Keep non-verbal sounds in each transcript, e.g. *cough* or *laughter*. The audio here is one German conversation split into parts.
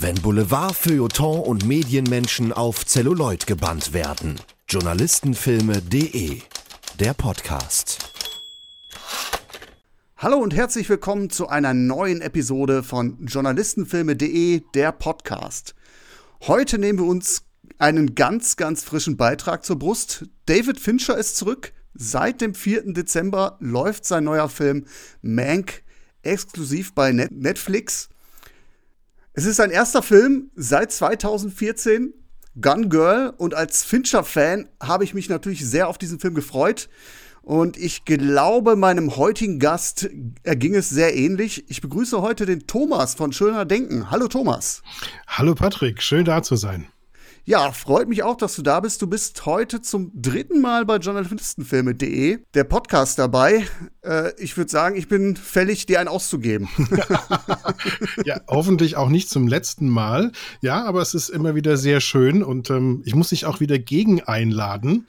Wenn Boulevard, Feuilleton und Medienmenschen auf Zelluloid gebannt werden. Journalistenfilme.de Der Podcast. Hallo und herzlich willkommen zu einer neuen Episode von Journalistenfilme.de Der Podcast. Heute nehmen wir uns einen ganz, ganz frischen Beitrag zur Brust. David Fincher ist zurück. Seit dem 4. Dezember läuft sein neuer Film Mank exklusiv bei Netflix. Es ist sein erster Film seit 2014, Gun Girl, und als Fincher-Fan habe ich mich natürlich sehr auf diesen Film gefreut. Und ich glaube, meinem heutigen Gast erging es sehr ähnlich. Ich begrüße heute den Thomas von Schöner Denken. Hallo Thomas. Hallo Patrick, schön da zu sein. Ja, freut mich auch, dass du da bist. Du bist heute zum dritten Mal bei journalistenfilme.de, der Podcast dabei. Äh, ich würde sagen, ich bin fällig, dir einen auszugeben. *laughs* ja, hoffentlich auch nicht zum letzten Mal. Ja, aber es ist immer wieder sehr schön und ähm, ich muss dich auch wieder gegen einladen.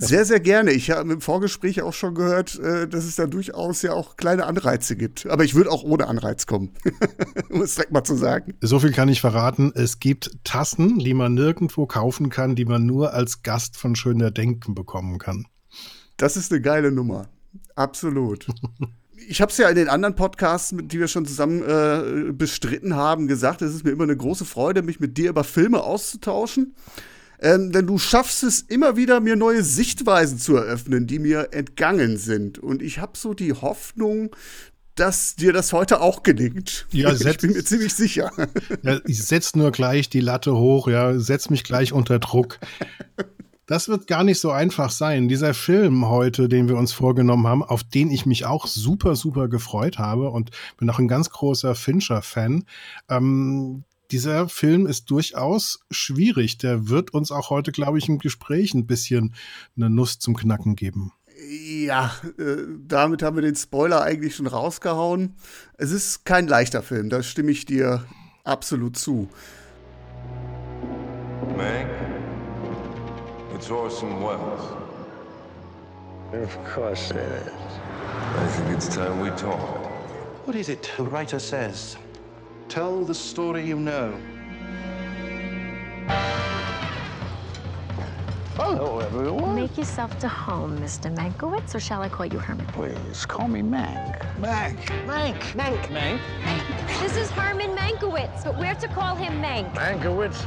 Sehr, sehr gerne. Ich habe im Vorgespräch auch schon gehört, äh, dass es da durchaus ja auch kleine Anreize gibt. Aber ich würde auch ohne Anreiz kommen, *laughs* um es direkt mal zu sagen. So viel kann ich verraten. Es gibt Tassen, die man nirgendwo kaufen kann, die man nur als Gast von Schöner Denken bekommen kann. Das ist eine geile Nummer. Absolut. *laughs* ich habe es ja in den anderen Podcasts, die wir schon zusammen äh, bestritten haben, gesagt, es ist mir immer eine große Freude, mich mit dir über Filme auszutauschen. Ähm, denn du schaffst es immer wieder, mir neue Sichtweisen zu eröffnen, die mir entgangen sind. Und ich habe so die Hoffnung, dass dir das heute auch gelingt. Ja, *laughs* setz, ich bin mir ziemlich sicher. Ja, ich setz nur gleich die Latte hoch, ja, setz mich gleich unter Druck. Das wird gar nicht so einfach sein. Dieser Film heute, den wir uns vorgenommen haben, auf den ich mich auch super, super gefreut habe und bin auch ein ganz großer Fincher-Fan, ähm, dieser Film ist durchaus schwierig. Der wird uns auch heute, glaube ich, im Gespräch ein bisschen eine Nuss zum Knacken geben. Ja, äh, damit haben wir den Spoiler eigentlich schon rausgehauen. Es ist kein leichter Film, da stimme ich dir absolut zu. Meg, it's Orson Welles. Of course it is. I think it's time we talk. What is it the writer says? Tell the story you know. Hello, everyone. Make yourself to home, Mr. Mankowitz, or shall I call you Herman? Please, call me Mank. Mank. Mank. Mank. Mank. Mank. This is Herman Mankowitz, but we're to call him Mank. Mankowitz?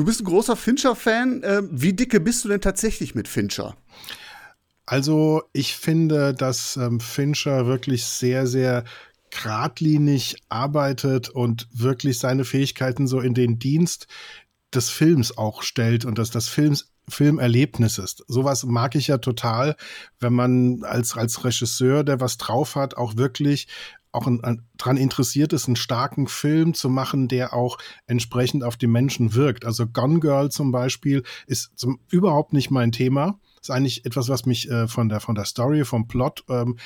Du bist ein großer Fincher-Fan. Ähm, wie dicke bist du denn tatsächlich mit Fincher? Also, ich finde, dass ähm, Fincher wirklich sehr, sehr geradlinig arbeitet und wirklich seine Fähigkeiten so in den Dienst des Films auch stellt und dass das Films Filmerlebnis ist. Sowas mag ich ja total, wenn man als, als Regisseur, der was drauf hat, auch wirklich auch ein, ein, dran interessiert ist, einen starken Film zu machen, der auch entsprechend auf die Menschen wirkt. Also Gone Girl zum Beispiel ist zum, überhaupt nicht mein Thema. Ist eigentlich etwas, was mich äh, von der von der Story, vom Plot ähm,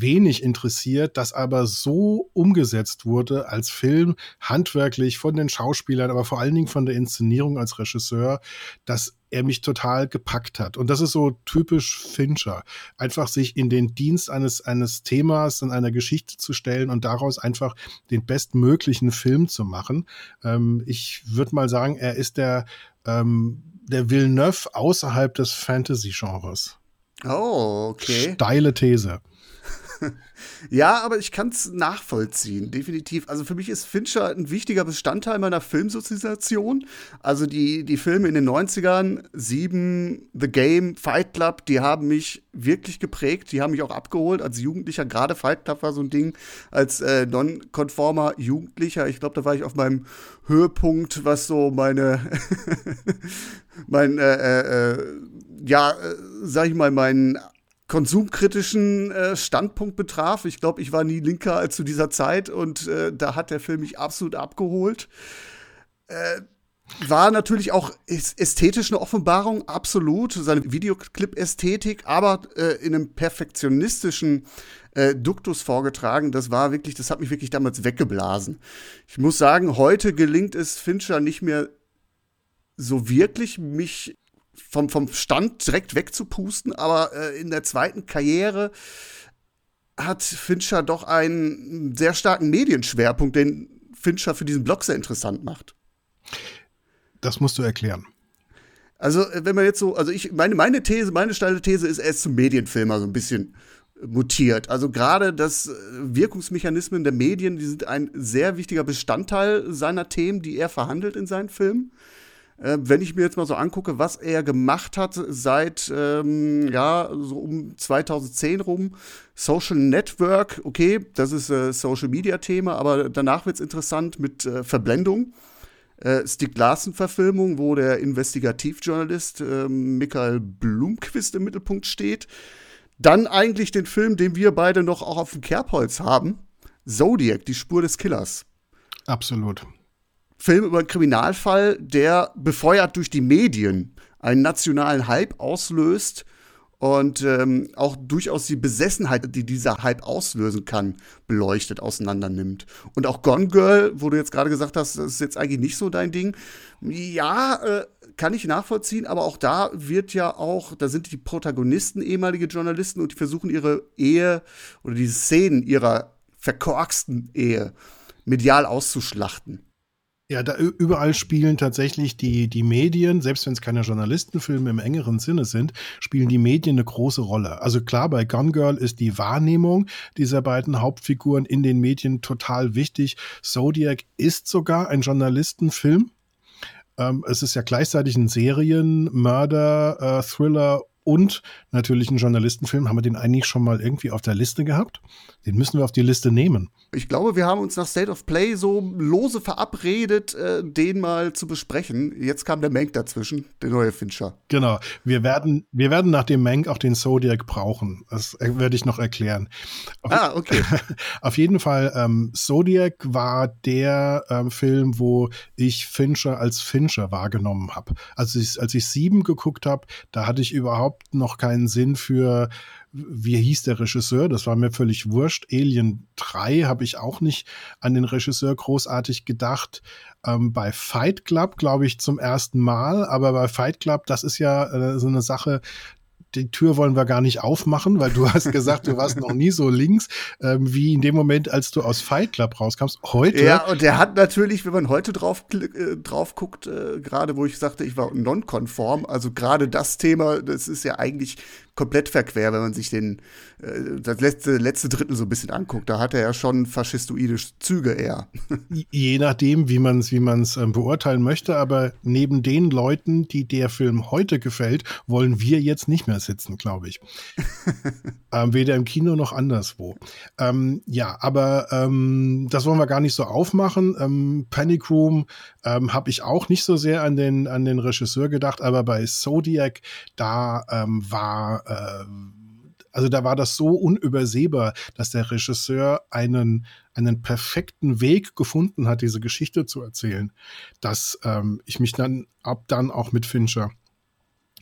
wenig interessiert, das aber so umgesetzt wurde als Film, handwerklich von den Schauspielern, aber vor allen Dingen von der Inszenierung als Regisseur, dass er mich total gepackt hat. Und das ist so typisch Fincher. Einfach sich in den Dienst eines, eines Themas, und einer Geschichte zu stellen und daraus einfach den bestmöglichen Film zu machen. Ähm, ich würde mal sagen, er ist der, ähm, der Villeneuve außerhalb des Fantasy-Genres. Oh, okay. Steile These. *laughs* ja, aber ich kann es nachvollziehen, definitiv. Also für mich ist Fincher ein wichtiger Bestandteil meiner Filmsozialisation. Also die, die Filme in den 90ern, Sieben, The Game, Fight Club, die haben mich wirklich geprägt. Die haben mich auch abgeholt als Jugendlicher. Gerade Fight Club war so ein Ding als äh, non-konformer Jugendlicher. Ich glaube, da war ich auf meinem Höhepunkt, was so meine, *laughs* mein, äh, äh, äh, ja, äh, sag ich mal, mein konsumkritischen äh, Standpunkt betraf. Ich glaube, ich war nie linker als zu dieser Zeit und äh, da hat der Film mich absolut abgeholt. Äh, war natürlich auch ästhetisch eine Offenbarung, absolut, seine Videoclip-Ästhetik, aber äh, in einem perfektionistischen äh, Duktus vorgetragen. Das war wirklich, das hat mich wirklich damals weggeblasen. Ich muss sagen, heute gelingt es Fincher nicht mehr so wirklich, mich vom, vom Stand direkt wegzupusten, aber äh, in der zweiten Karriere hat Fincher doch einen sehr starken Medienschwerpunkt, den Fincher für diesen Blog sehr interessant macht. Das musst du erklären. Also, äh, wenn man jetzt so, also ich, meine, meine These, meine steile These ist, er ist zum Medienfilmer so ein bisschen mutiert. Also gerade das äh, Wirkungsmechanismen der Medien, die sind ein sehr wichtiger Bestandteil seiner Themen, die er verhandelt in seinen Filmen. Äh, wenn ich mir jetzt mal so angucke, was er gemacht hat seit, ähm, ja, so um 2010 rum, Social Network, okay, das ist äh, Social Media Thema, aber danach wird es interessant mit äh, Verblendung. Äh, Stieg Larsen-Verfilmung, wo der Investigativjournalist äh, Michael Blumquist im Mittelpunkt steht. Dann eigentlich den Film, den wir beide noch auch auf dem Kerbholz haben: Zodiac, die Spur des Killers. Absolut. Film über einen Kriminalfall, der befeuert durch die Medien einen nationalen Hype auslöst und ähm, auch durchaus die Besessenheit, die dieser Hype auslösen kann, beleuchtet, auseinander nimmt. Und auch Gone Girl, wo du jetzt gerade gesagt hast, das ist jetzt eigentlich nicht so dein Ding. Ja, äh, kann ich nachvollziehen, aber auch da wird ja auch, da sind die Protagonisten ehemalige Journalisten und die versuchen ihre Ehe oder die Szenen ihrer verkorksten Ehe medial auszuschlachten. Ja, da überall spielen tatsächlich die, die Medien, selbst wenn es keine Journalistenfilme im engeren Sinne sind, spielen die Medien eine große Rolle. Also klar, bei Gone Girl ist die Wahrnehmung dieser beiden Hauptfiguren in den Medien total wichtig. Zodiac ist sogar ein Journalistenfilm. Ähm, es ist ja gleichzeitig ein Serien-, Mörder-, äh, Thriller und natürlich ein Journalistenfilm. Haben wir den eigentlich schon mal irgendwie auf der Liste gehabt? Den müssen wir auf die Liste nehmen. Ich glaube, wir haben uns nach State of Play so lose verabredet, äh, den mal zu besprechen. Jetzt kam der Mank dazwischen, der neue Fincher. Genau. Wir werden, wir werden nach dem Mank auch den Zodiac brauchen. Das werde ich noch erklären. Auf, ah, okay. *laughs* auf jeden Fall, ähm, Zodiac war der ähm, Film, wo ich Fincher als Fincher wahrgenommen habe. Also ich, als ich sieben geguckt habe, da hatte ich überhaupt noch keinen Sinn für wie hieß der Regisseur? Das war mir völlig wurscht. Alien 3 habe ich auch nicht an den Regisseur großartig gedacht. Ähm, bei Fight Club, glaube ich, zum ersten Mal. Aber bei Fight Club, das ist ja äh, so eine Sache, die Tür wollen wir gar nicht aufmachen, weil du hast gesagt, du warst noch nie so links, ähm, wie in dem Moment, als du aus Fight Club rauskamst. Heute. Ja, und der hat natürlich, wenn man heute drauf, äh, drauf guckt, äh, gerade wo ich sagte, ich war nonkonform, also gerade das Thema, das ist ja eigentlich komplett verquer, wenn man sich den äh, das letzte, letzte Drittel so ein bisschen anguckt. Da hat er ja schon faschistoide Züge eher. Je nachdem, wie man es wie man's, ähm, beurteilen möchte, aber neben den Leuten, die der Film heute gefällt, wollen wir jetzt nicht mehr sitzen, glaube ich. *laughs* ähm, weder im Kino noch anderswo. Ähm, ja, aber ähm, das wollen wir gar nicht so aufmachen. Ähm, Panic Room ähm, habe ich auch nicht so sehr an den, an den Regisseur gedacht, aber bei Zodiac, da ähm, war ähm, also da war das so unübersehbar, dass der Regisseur einen, einen perfekten Weg gefunden hat, diese Geschichte zu erzählen, dass ähm, ich mich dann ab dann auch mit Fincher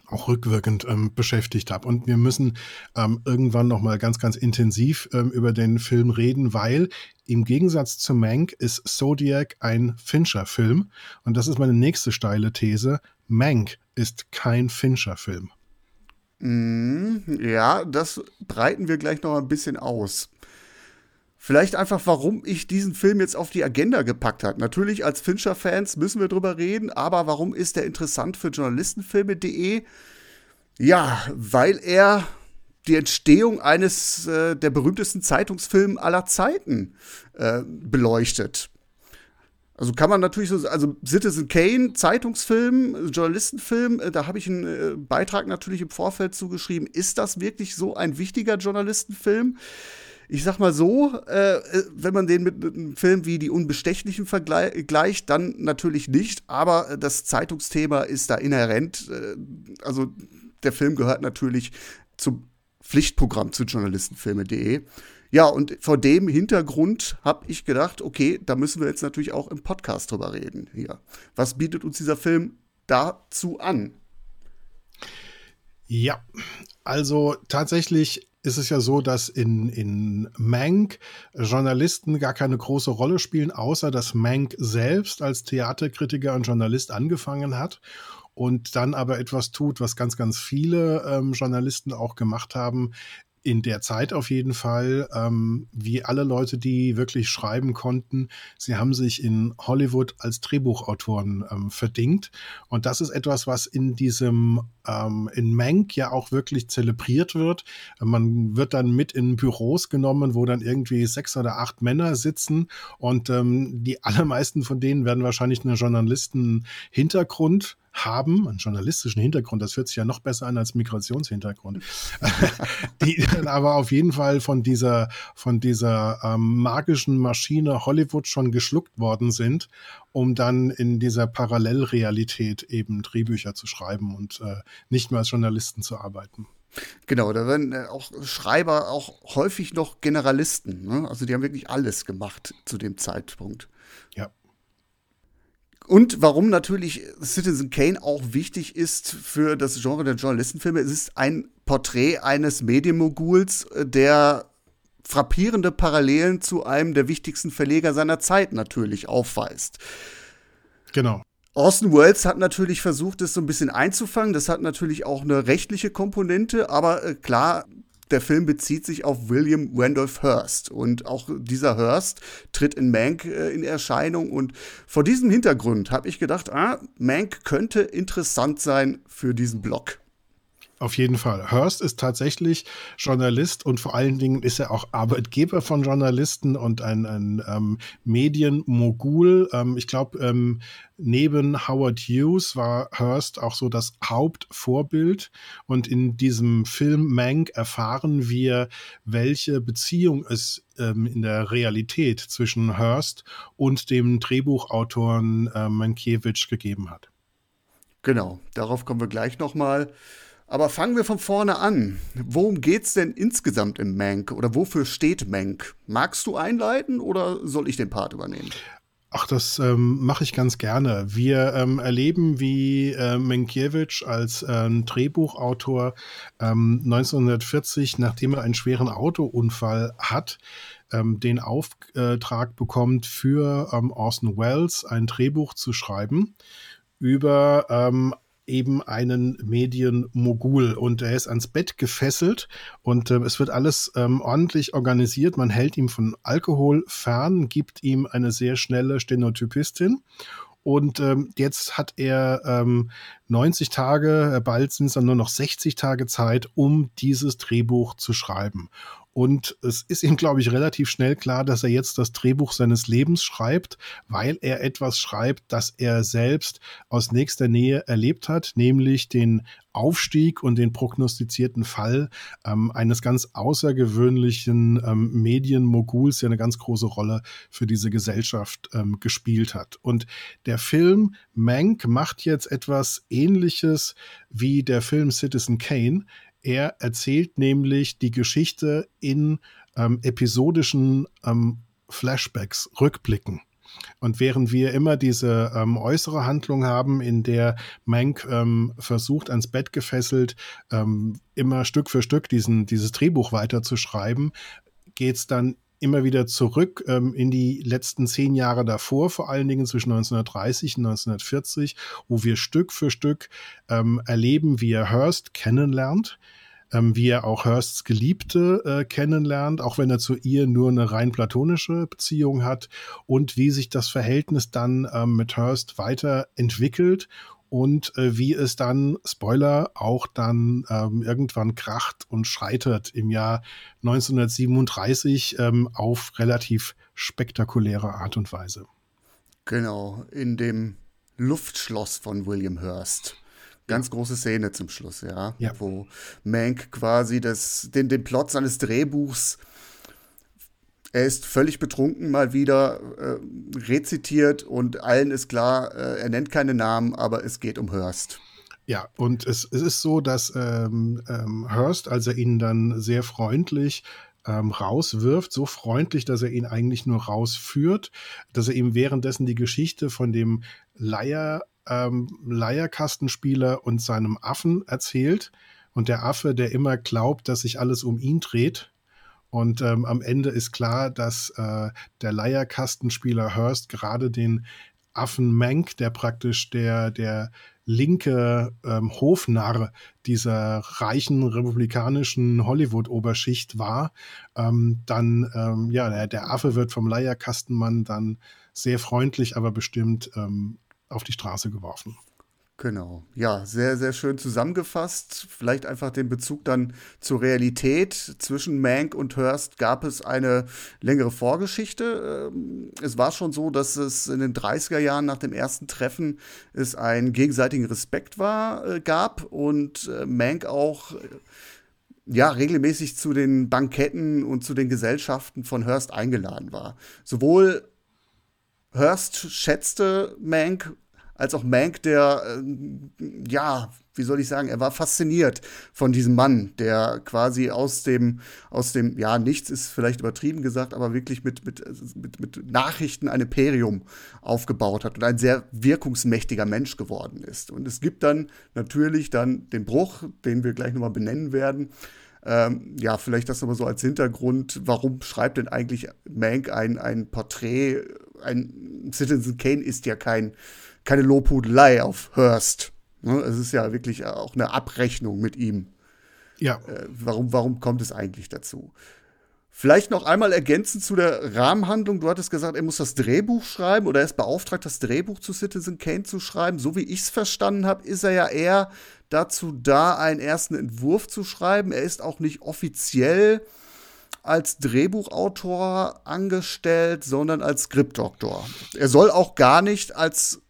auch rückwirkend ähm, beschäftigt habe. Und wir müssen ähm, irgendwann noch mal ganz, ganz intensiv ähm, über den Film reden, weil im Gegensatz zu Mank ist Zodiac ein Fincher-Film. Und das ist meine nächste steile These. Mank ist kein Fincher-Film. Mm, ja, das breiten wir gleich noch ein bisschen aus. Vielleicht einfach, warum ich diesen Film jetzt auf die Agenda gepackt habe. Natürlich als Fincher-Fans müssen wir drüber reden, aber warum ist der interessant für Journalistenfilme.de? Ja, weil er die Entstehung eines äh, der berühmtesten Zeitungsfilme aller Zeiten äh, beleuchtet. Also kann man natürlich so, also Citizen Kane, Zeitungsfilm, Journalistenfilm, äh, da habe ich einen äh, Beitrag natürlich im Vorfeld zugeschrieben. Ist das wirklich so ein wichtiger Journalistenfilm? Ich sag mal so, äh, wenn man den mit einem Film wie Die Unbestechlichen vergleicht, dann natürlich nicht, aber das Zeitungsthema ist da inhärent. Äh, also der Film gehört natürlich zum Pflichtprogramm zu journalistenfilme.de. Ja, und vor dem Hintergrund habe ich gedacht, okay, da müssen wir jetzt natürlich auch im Podcast drüber reden. Hier. Was bietet uns dieser Film dazu an? Ja, also tatsächlich ist es ja so, dass in, in Mank Journalisten gar keine große Rolle spielen, außer dass Mank selbst als Theaterkritiker und Journalist angefangen hat und dann aber etwas tut, was ganz, ganz viele ähm, Journalisten auch gemacht haben, in der Zeit auf jeden Fall, ähm, wie alle Leute, die wirklich schreiben konnten, sie haben sich in Hollywood als Drehbuchautoren ähm, verdingt. Und das ist etwas, was in diesem, ähm, in Mank ja auch wirklich zelebriert wird. Man wird dann mit in Büros genommen, wo dann irgendwie sechs oder acht Männer sitzen und ähm, die *laughs* allermeisten von denen werden wahrscheinlich einen Journalisten-Hintergrund haben, einen journalistischen Hintergrund, das hört sich ja noch besser an als Migrationshintergrund, *laughs* die dann aber auf jeden Fall von dieser, von dieser ähm, magischen Maschine Hollywood schon geschluckt worden sind, um dann in dieser Parallelrealität eben Drehbücher zu schreiben und äh, nicht mehr als Journalisten zu arbeiten. Genau, da werden äh, auch Schreiber auch häufig noch Generalisten. Ne? Also die haben wirklich alles gemacht zu dem Zeitpunkt. Ja. Und warum natürlich Citizen Kane auch wichtig ist für das Genre der Journalistenfilme, es ist ein Porträt eines Medienmoguls, äh, der frappierende Parallelen zu einem der wichtigsten Verleger seiner Zeit natürlich aufweist. Genau. Orson Welles hat natürlich versucht, es so ein bisschen einzufangen. Das hat natürlich auch eine rechtliche Komponente, aber äh, klar, der Film bezieht sich auf William Randolph Hearst. Und auch dieser Hearst tritt in Mank äh, in Erscheinung. Und vor diesem Hintergrund habe ich gedacht, ah, Mank könnte interessant sein für diesen Blog. Auf jeden Fall. Hearst ist tatsächlich Journalist und vor allen Dingen ist er auch Arbeitgeber von Journalisten und ein, ein ähm, Medienmogul. Ähm, ich glaube, ähm, neben Howard Hughes war Hearst auch so das Hauptvorbild. Und in diesem Film Mank erfahren wir, welche Beziehung es ähm, in der Realität zwischen Hearst und dem Drehbuchautoren äh, Mankiewicz gegeben hat. Genau, darauf kommen wir gleich nochmal. mal aber fangen wir von vorne an. Worum geht's denn insgesamt im Mank oder wofür steht Mank? Magst du einleiten oder soll ich den Part übernehmen? Ach, das ähm, mache ich ganz gerne. Wir ähm, erleben, wie äh, Mankiewicz als ähm, Drehbuchautor 1940, nachdem er einen schweren Autounfall hat, ähm, den Auftrag bekommt, für ähm, Orson Welles ein Drehbuch zu schreiben über ähm, eben einen Medienmogul und er ist ans Bett gefesselt und äh, es wird alles ähm, ordentlich organisiert. Man hält ihm von Alkohol fern, gibt ihm eine sehr schnelle Stenotypistin und ähm, jetzt hat er ähm, 90 Tage, äh, bald sind es dann nur noch 60 Tage Zeit, um dieses Drehbuch zu schreiben. Und es ist ihm, glaube ich, relativ schnell klar, dass er jetzt das Drehbuch seines Lebens schreibt, weil er etwas schreibt, das er selbst aus nächster Nähe erlebt hat, nämlich den Aufstieg und den prognostizierten Fall ähm, eines ganz außergewöhnlichen ähm, Medienmoguls, der eine ganz große Rolle für diese Gesellschaft ähm, gespielt hat. Und der Film Mank macht jetzt etwas Ähnliches wie der Film Citizen Kane. Er erzählt nämlich die Geschichte in ähm, episodischen ähm, Flashbacks, Rückblicken. Und während wir immer diese ähm, äußere Handlung haben, in der Mank ähm, versucht, ans Bett gefesselt, ähm, immer Stück für Stück diesen, dieses Drehbuch weiterzuschreiben, geht es dann immer wieder zurück ähm, in die letzten zehn Jahre davor, vor allen Dingen zwischen 1930 und 1940, wo wir Stück für Stück ähm, erleben, wie er Hearst kennenlernt, ähm, wie er auch Hursts Geliebte äh, kennenlernt, auch wenn er zu ihr nur eine rein platonische Beziehung hat und wie sich das Verhältnis dann ähm, mit Hurst weiterentwickelt und äh, wie es dann, Spoiler, auch dann ähm, irgendwann kracht und scheitert im Jahr 1937 ähm, auf relativ spektakuläre Art und Weise. Genau, in dem Luftschloss von William Hurst. Ganz große Szene zum Schluss, ja. ja. Wo Mank quasi das, den, den Plot seines Drehbuchs, er ist völlig betrunken mal wieder, äh, rezitiert und allen ist klar, äh, er nennt keine Namen, aber es geht um Hurst. Ja, und es, es ist so, dass ähm, ähm, Hurst, als er ihn dann sehr freundlich ähm, rauswirft, so freundlich, dass er ihn eigentlich nur rausführt, dass er ihm währenddessen die Geschichte von dem Leier, ähm, Leierkastenspieler und seinem Affen erzählt. Und der Affe, der immer glaubt, dass sich alles um ihn dreht. Und ähm, am Ende ist klar, dass äh, der Leierkastenspieler Hurst gerade den Affen Mank, der praktisch der, der linke ähm, Hofnarr dieser reichen republikanischen Hollywood-Oberschicht war, ähm, dann, ähm, ja, der, der, Affe wird vom Leierkastenmann dann sehr freundlich, aber bestimmt ähm, auf die Straße geworfen. Genau. Ja, sehr, sehr schön zusammengefasst. Vielleicht einfach den Bezug dann zur Realität. Zwischen Mank und Hearst gab es eine längere Vorgeschichte. Ähm, es war schon so, dass es in den 30er Jahren nach dem ersten Treffen es einen gegenseitigen Respekt war, äh, gab und äh, Mank auch äh, ja, regelmäßig zu den Banketten und zu den Gesellschaften von Hearst eingeladen war. Sowohl Hearst schätzte Mank als auch Mank, der, äh, ja, wie soll ich sagen, er war fasziniert von diesem Mann, der quasi aus dem, aus dem, ja, nichts ist vielleicht übertrieben gesagt, aber wirklich mit, mit, mit, mit Nachrichten ein Imperium aufgebaut hat und ein sehr wirkungsmächtiger Mensch geworden ist. Und es gibt dann natürlich dann den Bruch, den wir gleich nochmal benennen werden. Ähm, ja, vielleicht das aber so als Hintergrund. Warum schreibt denn eigentlich Mank ein, ein Porträt? Ein Citizen Kane ist ja kein, keine Lobhudelei auf Hurst. Ne? Es ist ja wirklich auch eine Abrechnung mit ihm. Ja. Äh, warum, warum kommt es eigentlich dazu? Vielleicht noch einmal ergänzend zu der Rahmenhandlung. Du hattest gesagt, er muss das Drehbuch schreiben oder er ist beauftragt, das Drehbuch zu Citizen Kane zu schreiben. So wie ich es verstanden habe, ist er ja eher dazu da, einen ersten Entwurf zu schreiben. Er ist auch nicht offiziell als Drehbuchautor angestellt, sondern als Skriptdoktor. Er soll auch gar nicht als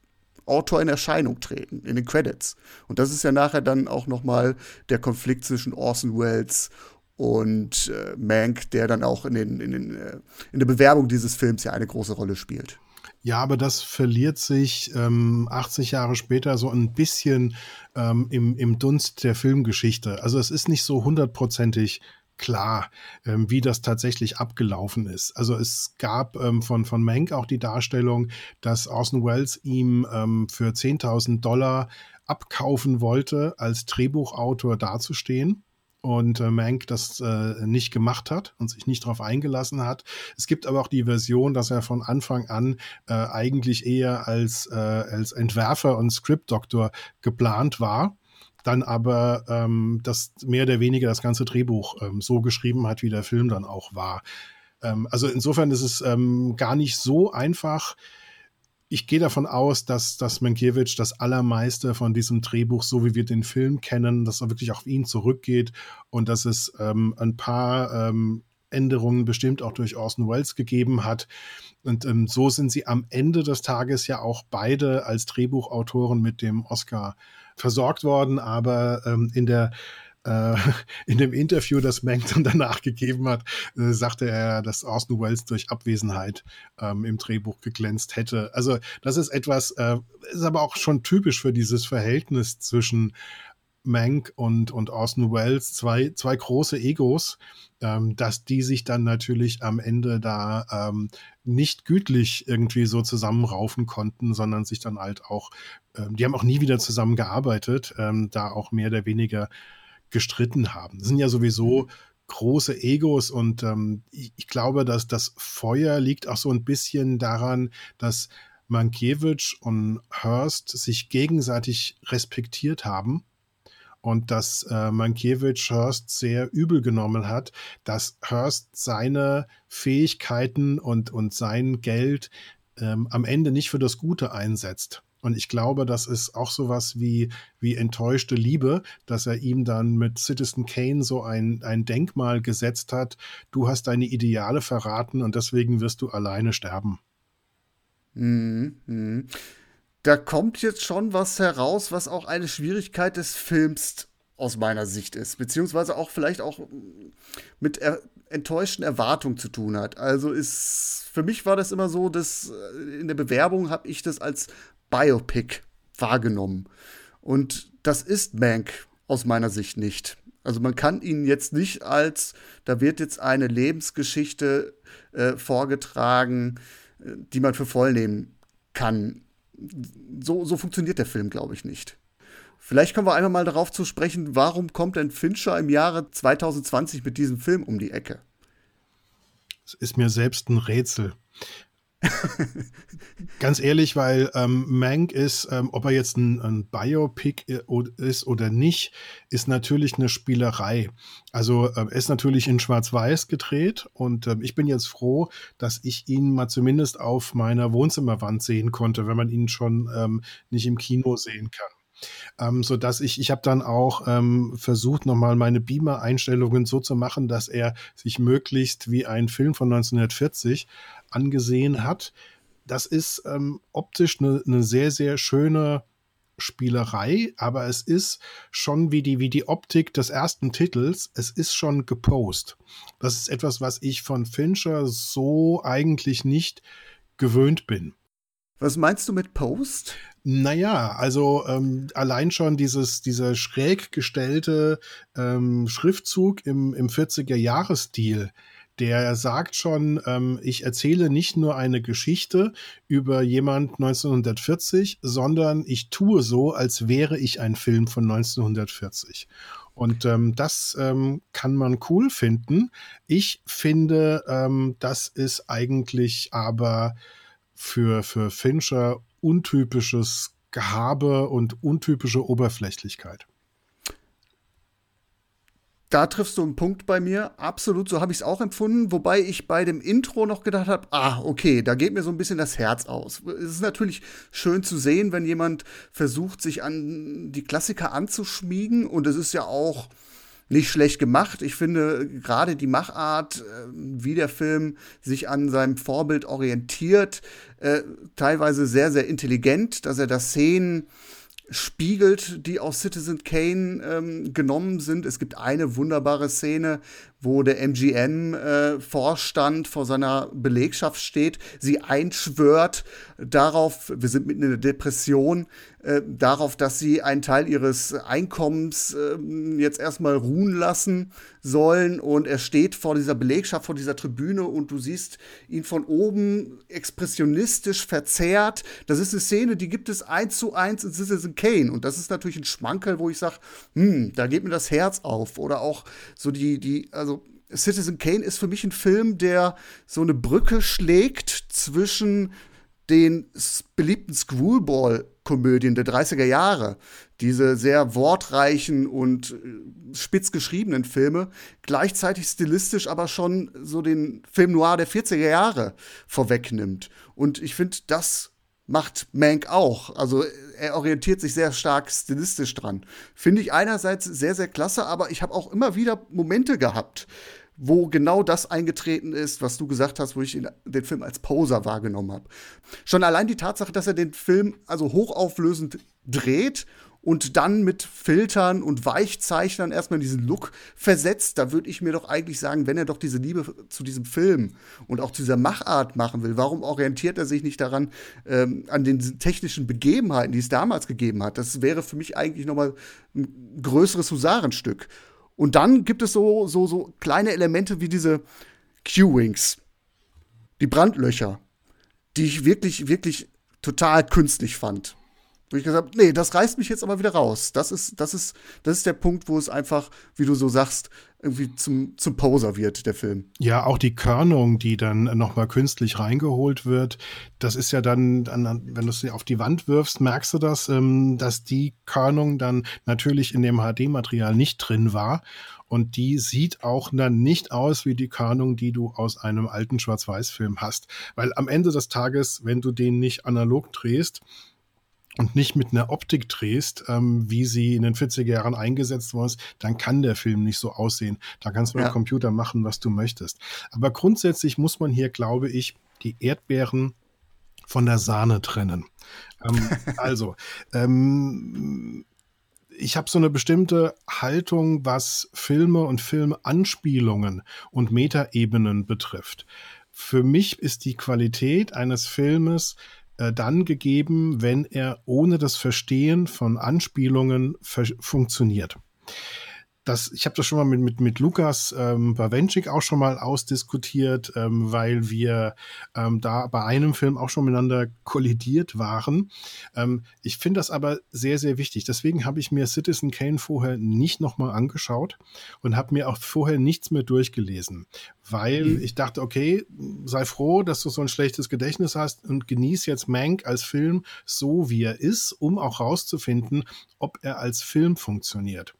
Autor in Erscheinung treten, in den Credits. Und das ist ja nachher dann auch nochmal der Konflikt zwischen Orson Welles und äh, Mank, der dann auch in, den, in, den, äh, in der Bewerbung dieses Films ja eine große Rolle spielt. Ja, aber das verliert sich ähm, 80 Jahre später so ein bisschen ähm, im, im Dunst der Filmgeschichte. Also es ist nicht so hundertprozentig klar, ähm, wie das tatsächlich abgelaufen ist. Also es gab ähm, von, von Mank auch die Darstellung, dass Orson Welles ihm ähm, für 10.000 Dollar abkaufen wollte, als Drehbuchautor dazustehen und äh, Mank das äh, nicht gemacht hat und sich nicht darauf eingelassen hat. Es gibt aber auch die Version, dass er von Anfang an äh, eigentlich eher als, äh, als Entwerfer und Script-Doktor geplant war dann aber ähm, das mehr oder weniger das ganze Drehbuch ähm, so geschrieben hat, wie der Film dann auch war. Ähm, also insofern ist es ähm, gar nicht so einfach. Ich gehe davon aus, dass, dass Mankiewicz das Allermeiste von diesem Drehbuch, so wie wir den Film kennen, dass er wirklich auf ihn zurückgeht und dass es ähm, ein paar ähm, Änderungen bestimmt auch durch Orson Welles gegeben hat. Und ähm, so sind sie am Ende des Tages ja auch beide als Drehbuchautoren mit dem Oscar versorgt worden, aber ähm, in der äh, *laughs* in dem Interview, das Mank danach gegeben hat, äh, sagte er, dass Orson Welles durch Abwesenheit ähm, im Drehbuch geglänzt hätte. Also das ist etwas, äh, ist aber auch schon typisch für dieses Verhältnis zwischen Mank und, und Orson Welles, zwei, zwei große Egos, ähm, dass die sich dann natürlich am Ende da ähm, nicht gütlich irgendwie so zusammenraufen konnten, sondern sich dann halt auch, ähm, die haben auch nie wieder zusammengearbeitet, ähm, da auch mehr oder weniger gestritten haben. Das sind ja sowieso große Egos und ähm, ich, ich glaube, dass das Feuer liegt auch so ein bisschen daran, dass Mankiewicz und Hearst sich gegenseitig respektiert haben und dass äh, Mankiewicz Hurst sehr übel genommen hat, dass Hurst seine Fähigkeiten und, und sein Geld ähm, am Ende nicht für das Gute einsetzt. Und ich glaube, das ist auch sowas wie, wie enttäuschte Liebe, dass er ihm dann mit Citizen Kane so ein, ein Denkmal gesetzt hat. Du hast deine Ideale verraten und deswegen wirst du alleine sterben. Mhm. mhm da kommt jetzt schon was heraus, was auch eine Schwierigkeit des Films aus meiner Sicht ist, beziehungsweise auch vielleicht auch mit er enttäuschten Erwartungen zu tun hat. Also ist für mich war das immer so, dass äh, in der Bewerbung habe ich das als Biopic wahrgenommen und das ist Mank aus meiner Sicht nicht. Also man kann ihn jetzt nicht als, da wird jetzt eine Lebensgeschichte äh, vorgetragen, äh, die man für voll nehmen kann. So, so funktioniert der Film, glaube ich, nicht. Vielleicht kommen wir einmal mal darauf zu sprechen, warum kommt denn Fincher im Jahre 2020 mit diesem Film um die Ecke? Es ist mir selbst ein Rätsel. *laughs* Ganz ehrlich, weil ähm, Mank ist, ähm, ob er jetzt ein, ein Biopic ist oder nicht, ist natürlich eine Spielerei. Also äh, ist natürlich in Schwarz-Weiß gedreht und äh, ich bin jetzt froh, dass ich ihn mal zumindest auf meiner Wohnzimmerwand sehen konnte, wenn man ihn schon ähm, nicht im Kino sehen kann. Ähm, so dass ich, ich habe dann auch ähm, versucht, nochmal meine Beamer-Einstellungen so zu machen, dass er sich möglichst wie ein Film von 1940 angesehen hat. Das ist ähm, optisch eine ne sehr, sehr schöne Spielerei, aber es ist schon wie die, wie die Optik des ersten Titels, es ist schon gepost. Das ist etwas, was ich von Fincher so eigentlich nicht gewöhnt bin. Was meinst du mit Post? Naja, also ähm, allein schon dieses, dieser schräg gestellte ähm, Schriftzug im, im 40er-Jahres-Stil, der sagt schon, ähm, ich erzähle nicht nur eine Geschichte über jemand 1940, sondern ich tue so, als wäre ich ein Film von 1940. Und ähm, das ähm, kann man cool finden. Ich finde, ähm, das ist eigentlich aber für, für Fincher untypisches Gehabe und untypische Oberflächlichkeit da triffst du einen Punkt bei mir. Absolut, so habe ich es auch empfunden. Wobei ich bei dem Intro noch gedacht habe, ah, okay, da geht mir so ein bisschen das Herz aus. Es ist natürlich schön zu sehen, wenn jemand versucht, sich an die Klassiker anzuschmiegen. Und es ist ja auch nicht schlecht gemacht. Ich finde gerade die Machart, äh, wie der Film sich an seinem Vorbild orientiert, äh, teilweise sehr, sehr intelligent, dass er da Szenen spiegelt, die aus Citizen Kane ähm, genommen sind. Es gibt eine wunderbare Szene, wo der MGM-Vorstand äh, vor seiner Belegschaft steht, sie einschwört darauf, wir sind mitten in der Depression, äh, darauf, dass sie einen Teil ihres Einkommens äh, jetzt erstmal ruhen lassen sollen. Und er steht vor dieser Belegschaft, vor dieser Tribüne und du siehst ihn von oben expressionistisch verzerrt. Das ist eine Szene, die gibt es eins zu eins in Citizen Kane. Und das ist natürlich ein Schmankerl, wo ich sage, hm, da geht mir das Herz auf. Oder auch so die, die, also Citizen Kane ist für mich ein Film, der so eine Brücke schlägt zwischen den beliebten Screwball-Komödien der 30er Jahre, diese sehr wortreichen und äh, spitz geschriebenen Filme, gleichzeitig stilistisch aber schon so den Film noir der 40er Jahre vorwegnimmt. Und ich finde, das macht Mank auch. Also er orientiert sich sehr stark stilistisch dran. Finde ich einerseits sehr, sehr klasse, aber ich habe auch immer wieder Momente gehabt, wo genau das eingetreten ist, was du gesagt hast, wo ich den Film als Poser wahrgenommen habe. Schon allein die Tatsache, dass er den Film also hochauflösend dreht und dann mit Filtern und Weichzeichnern erstmal in diesen Look versetzt, da würde ich mir doch eigentlich sagen, wenn er doch diese Liebe zu diesem Film und auch zu dieser Machart machen will, warum orientiert er sich nicht daran, ähm, an den technischen Begebenheiten, die es damals gegeben hat? Das wäre für mich eigentlich noch mal ein größeres Husarenstück. Und dann gibt es so, so, so kleine Elemente wie diese Q-Wings, die Brandlöcher, die ich wirklich, wirklich total künstlich fand. Wo ich gesagt habe, nee, das reißt mich jetzt aber wieder raus. Das ist, das ist, das ist der Punkt, wo es einfach, wie du so sagst, irgendwie zum, zum Poser wird, der Film. Ja, auch die Körnung, die dann nochmal künstlich reingeholt wird, das ist ja dann, wenn du sie auf die Wand wirfst, merkst du das, ähm, dass die Körnung dann natürlich in dem HD-Material nicht drin war. Und die sieht auch dann nicht aus wie die Körnung, die du aus einem alten Schwarz-Weiß-Film hast. Weil am Ende des Tages, wenn du den nicht analog drehst, und nicht mit einer Optik drehst, ähm, wie sie in den 40er Jahren eingesetzt worden ist, dann kann der Film nicht so aussehen. Da kannst du mit ja. dem Computer machen, was du möchtest. Aber grundsätzlich muss man hier, glaube ich, die Erdbeeren von der Sahne trennen. Ähm, *laughs* also, ähm, ich habe so eine bestimmte Haltung, was Filme und Filmanspielungen und Metaebenen betrifft. Für mich ist die Qualität eines Filmes äh, dann gegeben, wenn er ohne das Verstehen von Anspielungen funktioniert. das, ich habe das schon mal mit, mit, mit Lukas ähm, Bawenschik auch schon mal ausdiskutiert, ähm, weil wir ähm, da bei einem Film auch schon miteinander kollidiert waren. Ähm, ich finde das aber sehr, sehr wichtig. Deswegen habe ich mir Citizen Kane vorher nicht nochmal angeschaut und habe mir auch vorher nichts mehr durchgelesen, weil mhm. ich dachte, okay, sei froh, dass du so ein schlechtes Gedächtnis hast und genieß jetzt Mank als Film so, wie er ist, um auch rauszufinden, ob er als Film funktioniert.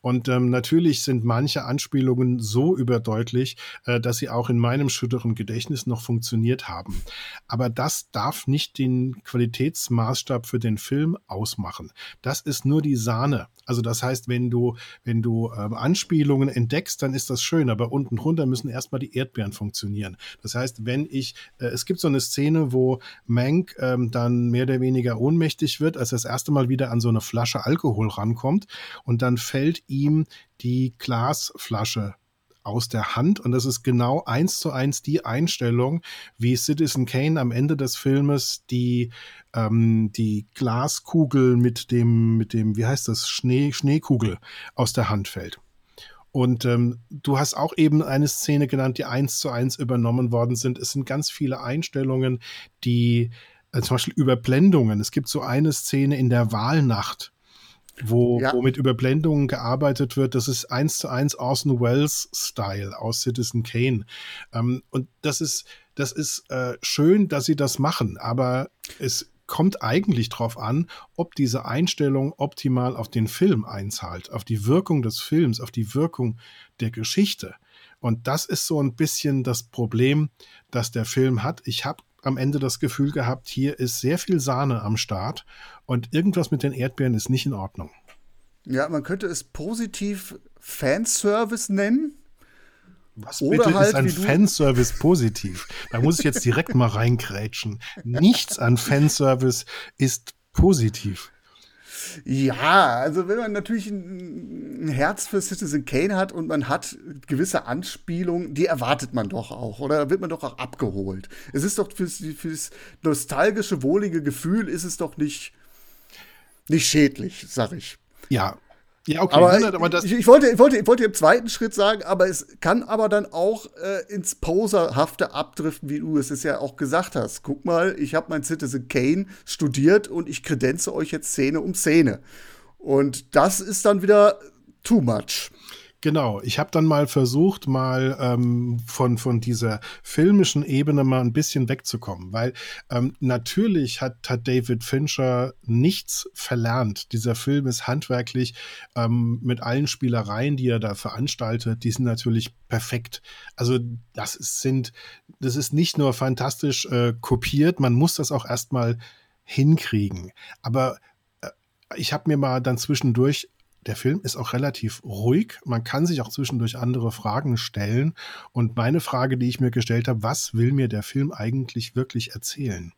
Und ähm, natürlich sind manche Anspielungen so überdeutlich, äh, dass sie auch in meinem schütteren Gedächtnis noch funktioniert haben. Aber das darf nicht den Qualitätsmaßstab für den Film ausmachen. Das ist nur die Sahne. Also das heißt, wenn du, wenn du äh, Anspielungen entdeckst, dann ist das schön, aber unten drunter müssen erstmal die Erdbeeren funktionieren. Das heißt, wenn ich, äh, es gibt so eine Szene, wo Mank ähm, dann mehr oder weniger ohnmächtig wird, als er das erste Mal wieder an so eine Flasche Alkohol rankommt und dann fällt ihm die Glasflasche aus der Hand und das ist genau eins zu eins die Einstellung, wie Citizen Kane am Ende des Filmes die ähm, die Glaskugel mit dem mit dem wie heißt das Schnee Schneekugel aus der Hand fällt. Und ähm, du hast auch eben eine Szene genannt, die eins zu eins übernommen worden sind. Es sind ganz viele Einstellungen, die äh, zum Beispiel Überblendungen. Es gibt so eine Szene in der Wahlnacht, wo, ja. wo mit Überblendungen gearbeitet wird. Das ist eins zu eins Orson Welles Style aus Citizen Kane. Ähm, und das ist, das ist äh, schön, dass sie das machen, aber es kommt eigentlich darauf an, ob diese Einstellung optimal auf den Film einzahlt, auf die Wirkung des Films, auf die Wirkung der Geschichte. Und das ist so ein bisschen das Problem, das der Film hat. Ich habe am Ende das Gefühl gehabt, hier ist sehr viel Sahne am Start und irgendwas mit den Erdbeeren ist nicht in Ordnung. Ja, man könnte es positiv Fanservice nennen. Was Oder bitte halt, ist ein Fanservice positiv? Da muss ich jetzt direkt mal reingrätschen. Nichts an Fanservice ist positiv. Ja, also wenn man natürlich ein, Herz für Citizen Kane hat und man hat gewisse Anspielungen, die erwartet man doch auch. Oder da wird man doch auch abgeholt. Es ist doch fürs, fürs nostalgische, wohlige Gefühl ist es doch nicht, nicht schädlich, sag ich. Ja, ja, okay. Aber, aber das ich, ich, wollte, ich, wollte, ich wollte im zweiten Schritt sagen, aber es kann aber dann auch äh, ins Poserhafte abdriften, wie du es ja auch gesagt hast. Guck mal, ich habe mein Citizen Kane studiert und ich kredenze euch jetzt Szene um Szene. Und das ist dann wieder too much. Genau, ich habe dann mal versucht, mal ähm, von, von dieser filmischen Ebene mal ein bisschen wegzukommen, weil ähm, natürlich hat, hat David Fincher nichts verlernt. Dieser Film ist handwerklich ähm, mit allen Spielereien, die er da veranstaltet, die sind natürlich perfekt. Also das ist, sind, das ist nicht nur fantastisch äh, kopiert, man muss das auch erstmal hinkriegen. Aber äh, ich habe mir mal dann zwischendurch der Film ist auch relativ ruhig. Man kann sich auch zwischendurch andere Fragen stellen. Und meine Frage, die ich mir gestellt habe, was will mir der Film eigentlich wirklich erzählen?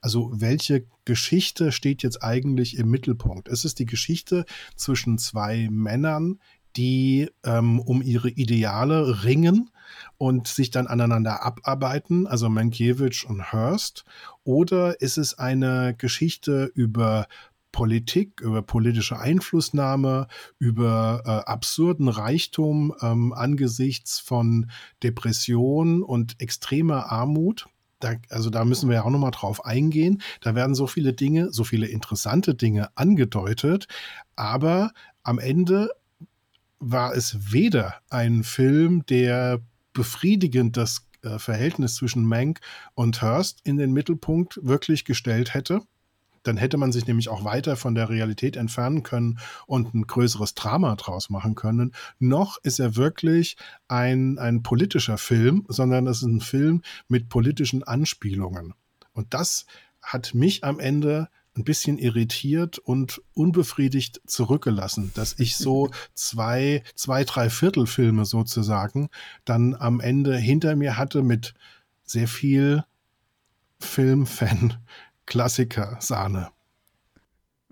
Also welche Geschichte steht jetzt eigentlich im Mittelpunkt? Es ist die Geschichte zwischen zwei Männern, die ähm, um ihre Ideale ringen und sich dann aneinander abarbeiten, also Mankiewicz und Hearst? Oder ist es eine Geschichte über Politik, über politische Einflussnahme, über äh, absurden Reichtum ähm, angesichts von Depression und extremer Armut. Da, also da müssen wir ja auch nochmal drauf eingehen. Da werden so viele Dinge, so viele interessante Dinge angedeutet, aber am Ende war es weder ein Film, der befriedigend das äh, Verhältnis zwischen Mank und Hearst in den Mittelpunkt wirklich gestellt hätte, dann hätte man sich nämlich auch weiter von der Realität entfernen können und ein größeres Drama draus machen können. Noch ist er wirklich ein, ein politischer Film, sondern es ist ein Film mit politischen Anspielungen. Und das hat mich am Ende ein bisschen irritiert und unbefriedigt zurückgelassen, dass ich so *laughs* zwei, zwei, drei Viertelfilme sozusagen dann am Ende hinter mir hatte mit sehr viel Filmfan Klassiker Sahne.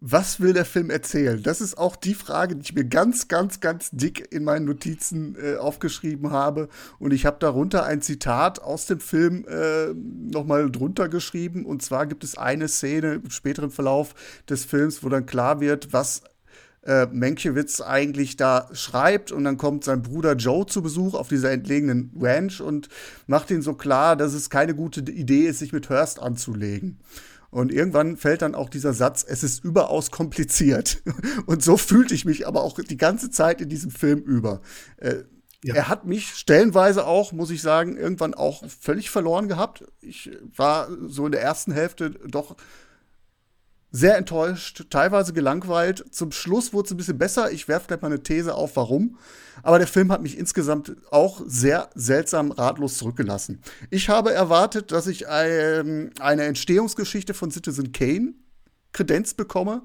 Was will der Film erzählen? Das ist auch die Frage, die ich mir ganz, ganz, ganz dick in meinen Notizen äh, aufgeschrieben habe. Und ich habe darunter ein Zitat aus dem Film äh, nochmal drunter geschrieben. Und zwar gibt es eine Szene im späteren Verlauf des Films, wo dann klar wird, was äh, Mankiewicz eigentlich da schreibt und dann kommt sein Bruder Joe zu Besuch auf dieser entlegenen Ranch und macht ihn so klar, dass es keine gute Idee ist, sich mit Hurst anzulegen. Und irgendwann fällt dann auch dieser Satz, es ist überaus kompliziert. *laughs* Und so fühlte ich mich aber auch die ganze Zeit in diesem Film über. Äh, ja. Er hat mich stellenweise auch, muss ich sagen, irgendwann auch völlig verloren gehabt. Ich war so in der ersten Hälfte doch sehr enttäuscht, teilweise gelangweilt. Zum Schluss wurde es ein bisschen besser. Ich werfe gleich mal eine These auf, warum. Aber der Film hat mich insgesamt auch sehr seltsam ratlos zurückgelassen. Ich habe erwartet, dass ich ein, eine Entstehungsgeschichte von Citizen Kane Kredenz bekomme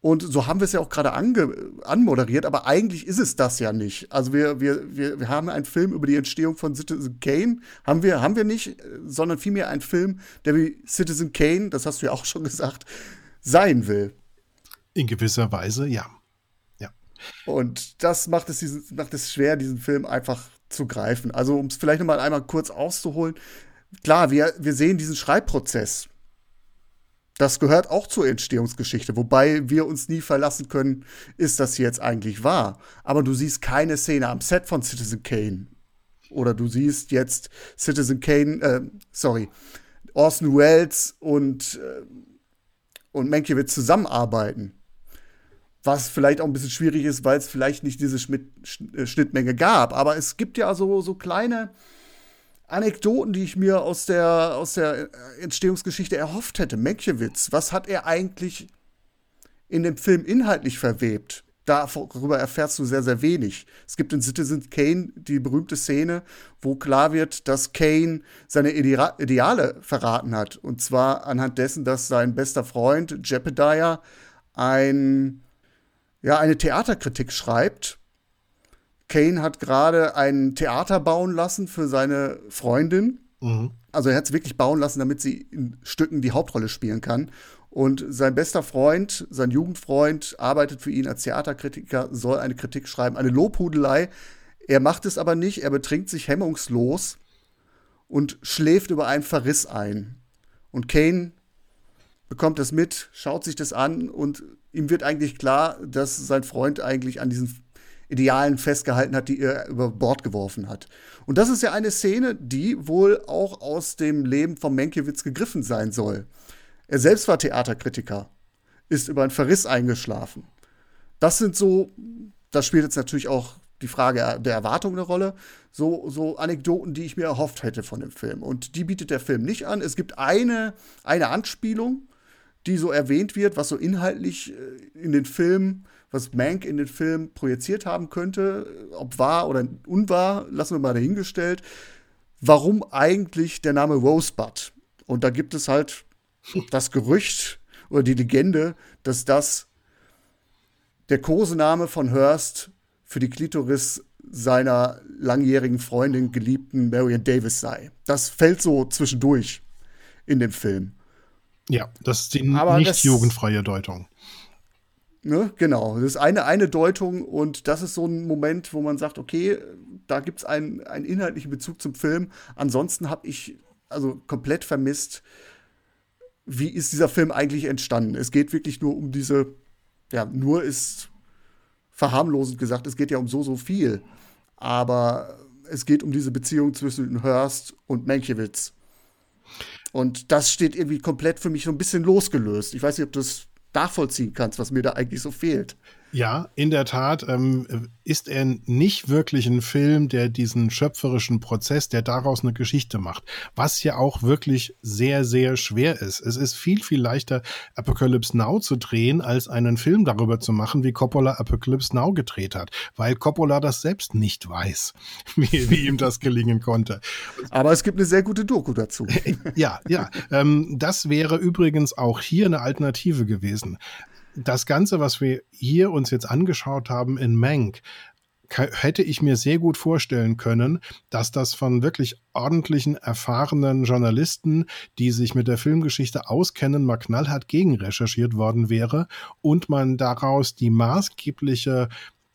und so haben wir es ja auch gerade anmoderiert, aber eigentlich ist es das ja nicht. Also wir, wir, wir, wir haben einen Film über die Entstehung von Citizen Kane, haben wir, haben wir nicht, sondern vielmehr einen Film, der wie Citizen Kane, das hast du ja auch schon *laughs* gesagt, sein will. In gewisser Weise, ja. ja. Und das macht es, diesen, macht es schwer, diesen Film einfach zu greifen. Also um es vielleicht noch mal einmal kurz auszuholen. Klar, wir, wir sehen diesen Schreibprozess das gehört auch zur Entstehungsgeschichte, wobei wir uns nie verlassen können, ist das jetzt eigentlich wahr. Aber du siehst keine Szene am Set von Citizen Kane. Oder du siehst jetzt Citizen Kane, äh, sorry, Orson Welles und, äh, und Mankiewicz zusammenarbeiten. Was vielleicht auch ein bisschen schwierig ist, weil es vielleicht nicht diese Schmidt äh, Schnittmenge gab. Aber es gibt ja so, so kleine Anekdoten, die ich mir aus der, aus der Entstehungsgeschichte erhofft hätte. Mankiewicz, was hat er eigentlich in dem Film inhaltlich verwebt? Darüber erfährst du sehr, sehr wenig. Es gibt in Citizen Kane die berühmte Szene, wo klar wird, dass Kane seine Ideale verraten hat. Und zwar anhand dessen, dass sein bester Freund Jepediah ein, ja, eine Theaterkritik schreibt Kane hat gerade ein Theater bauen lassen für seine Freundin. Mhm. Also er hat es wirklich bauen lassen, damit sie in Stücken die Hauptrolle spielen kann. Und sein bester Freund, sein Jugendfreund, arbeitet für ihn als Theaterkritiker, soll eine Kritik schreiben, eine Lobhudelei. Er macht es aber nicht, er betrinkt sich hemmungslos und schläft über einen Verriss ein. Und Kane bekommt das mit, schaut sich das an und ihm wird eigentlich klar, dass sein Freund eigentlich an diesem Idealen festgehalten hat, die er über Bord geworfen hat. Und das ist ja eine Szene, die wohl auch aus dem Leben von Menkiewicz gegriffen sein soll. Er selbst war Theaterkritiker, ist über einen Verriss eingeschlafen. Das sind so, das spielt jetzt natürlich auch die Frage der Erwartung eine Rolle. So, so Anekdoten, die ich mir erhofft hätte von dem Film. Und die bietet der Film nicht an. Es gibt eine, eine Anspielung, die so erwähnt wird, was so inhaltlich äh, in den Film was Mank in den Film projiziert haben könnte, ob wahr oder unwahr, lassen wir mal dahingestellt. Warum eigentlich der Name Rosebud? Und da gibt es halt *laughs* das Gerücht oder die Legende, dass das der Kosename von Hearst für die Klitoris seiner langjährigen Freundin, geliebten Marion Davis sei. Das fällt so zwischendurch in dem Film. Ja, das ist die Aber nicht jugendfreie Deutung. Ne, genau, das ist eine, eine Deutung und das ist so ein Moment, wo man sagt, okay, da gibt es einen, einen inhaltlichen Bezug zum Film. Ansonsten habe ich also komplett vermisst, wie ist dieser Film eigentlich entstanden. Es geht wirklich nur um diese, ja, nur ist verharmlosend gesagt, es geht ja um so, so viel. Aber es geht um diese Beziehung zwischen Hurst und Mankiewicz. Und das steht irgendwie komplett für mich so ein bisschen losgelöst. Ich weiß nicht, ob das nachvollziehen kannst, was mir da eigentlich so fehlt. Ja, in der Tat ähm, ist er nicht wirklich ein Film, der diesen schöpferischen Prozess, der daraus eine Geschichte macht, was ja auch wirklich sehr, sehr schwer ist. Es ist viel, viel leichter, Apocalypse Now zu drehen, als einen Film darüber zu machen, wie Coppola Apocalypse Now gedreht hat, weil Coppola das selbst nicht weiß, *laughs* wie, wie ihm das gelingen konnte. Aber es gibt eine sehr gute Doku dazu. *laughs* ja, ja. Ähm, das wäre übrigens auch hier eine Alternative gewesen das Ganze, was wir hier uns jetzt angeschaut haben in Mank, hätte ich mir sehr gut vorstellen können, dass das von wirklich ordentlichen, erfahrenen Journalisten, die sich mit der Filmgeschichte auskennen, mal knallhart gegenrecherchiert worden wäre und man daraus die maßgebliche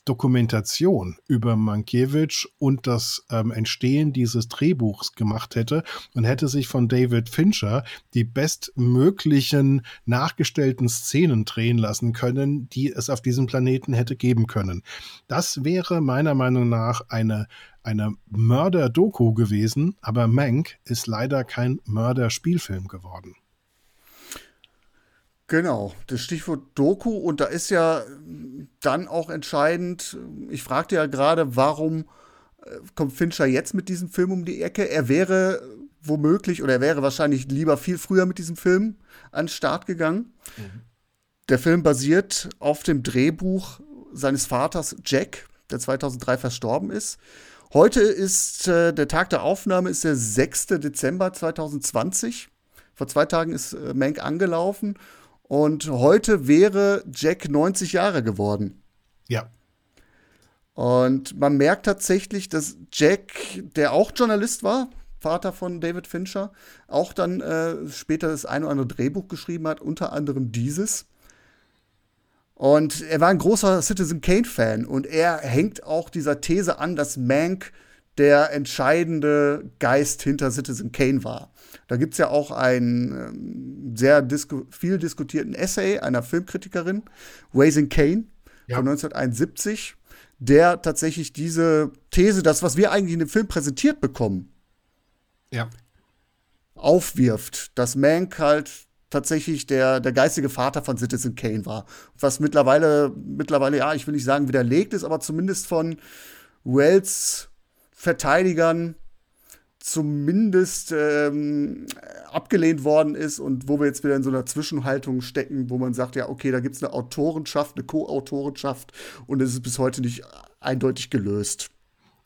Dokumentation über Mankiewicz und das ähm, Entstehen dieses Drehbuchs gemacht hätte und hätte sich von David Fincher die bestmöglichen nachgestellten Szenen drehen lassen können, die es auf diesem Planeten hätte geben können. Das wäre meiner Meinung nach eine eine Mörder-Doku gewesen, aber Mank ist leider kein Mörder-Spielfilm geworden. Genau, das Stichwort Doku und da ist ja dann auch entscheidend, ich fragte ja gerade, warum äh, kommt Fincher jetzt mit diesem Film um die Ecke? Er wäre womöglich oder er wäre wahrscheinlich lieber viel früher mit diesem Film an den Start gegangen. Mhm. Der Film basiert auf dem Drehbuch seines Vaters Jack, der 2003 verstorben ist. Heute ist äh, der Tag der Aufnahme ist der 6. Dezember 2020. Vor zwei Tagen ist äh, Mank angelaufen und heute wäre Jack 90 Jahre geworden. Ja. Und man merkt tatsächlich, dass Jack, der auch Journalist war, Vater von David Fincher, auch dann äh, später das ein oder andere Drehbuch geschrieben hat, unter anderem dieses. Und er war ein großer Citizen Kane-Fan und er hängt auch dieser These an, dass Mank der entscheidende Geist hinter Citizen Kane war. Da gibt es ja auch einen ähm, sehr disku viel diskutierten Essay einer Filmkritikerin, Raising Kane ja. von 1971, der tatsächlich diese These, das, was wir eigentlich in dem Film präsentiert bekommen, ja. aufwirft, dass Mank halt tatsächlich der, der geistige Vater von Citizen Kane war. Was mittlerweile, mittlerweile, ja, ich will nicht sagen widerlegt ist, aber zumindest von Wells Verteidigern zumindest ähm, abgelehnt worden ist und wo wir jetzt wieder in so einer Zwischenhaltung stecken, wo man sagt, ja, okay, da gibt es eine Autorenschaft, eine Co-Autorenschaft und es ist bis heute nicht eindeutig gelöst.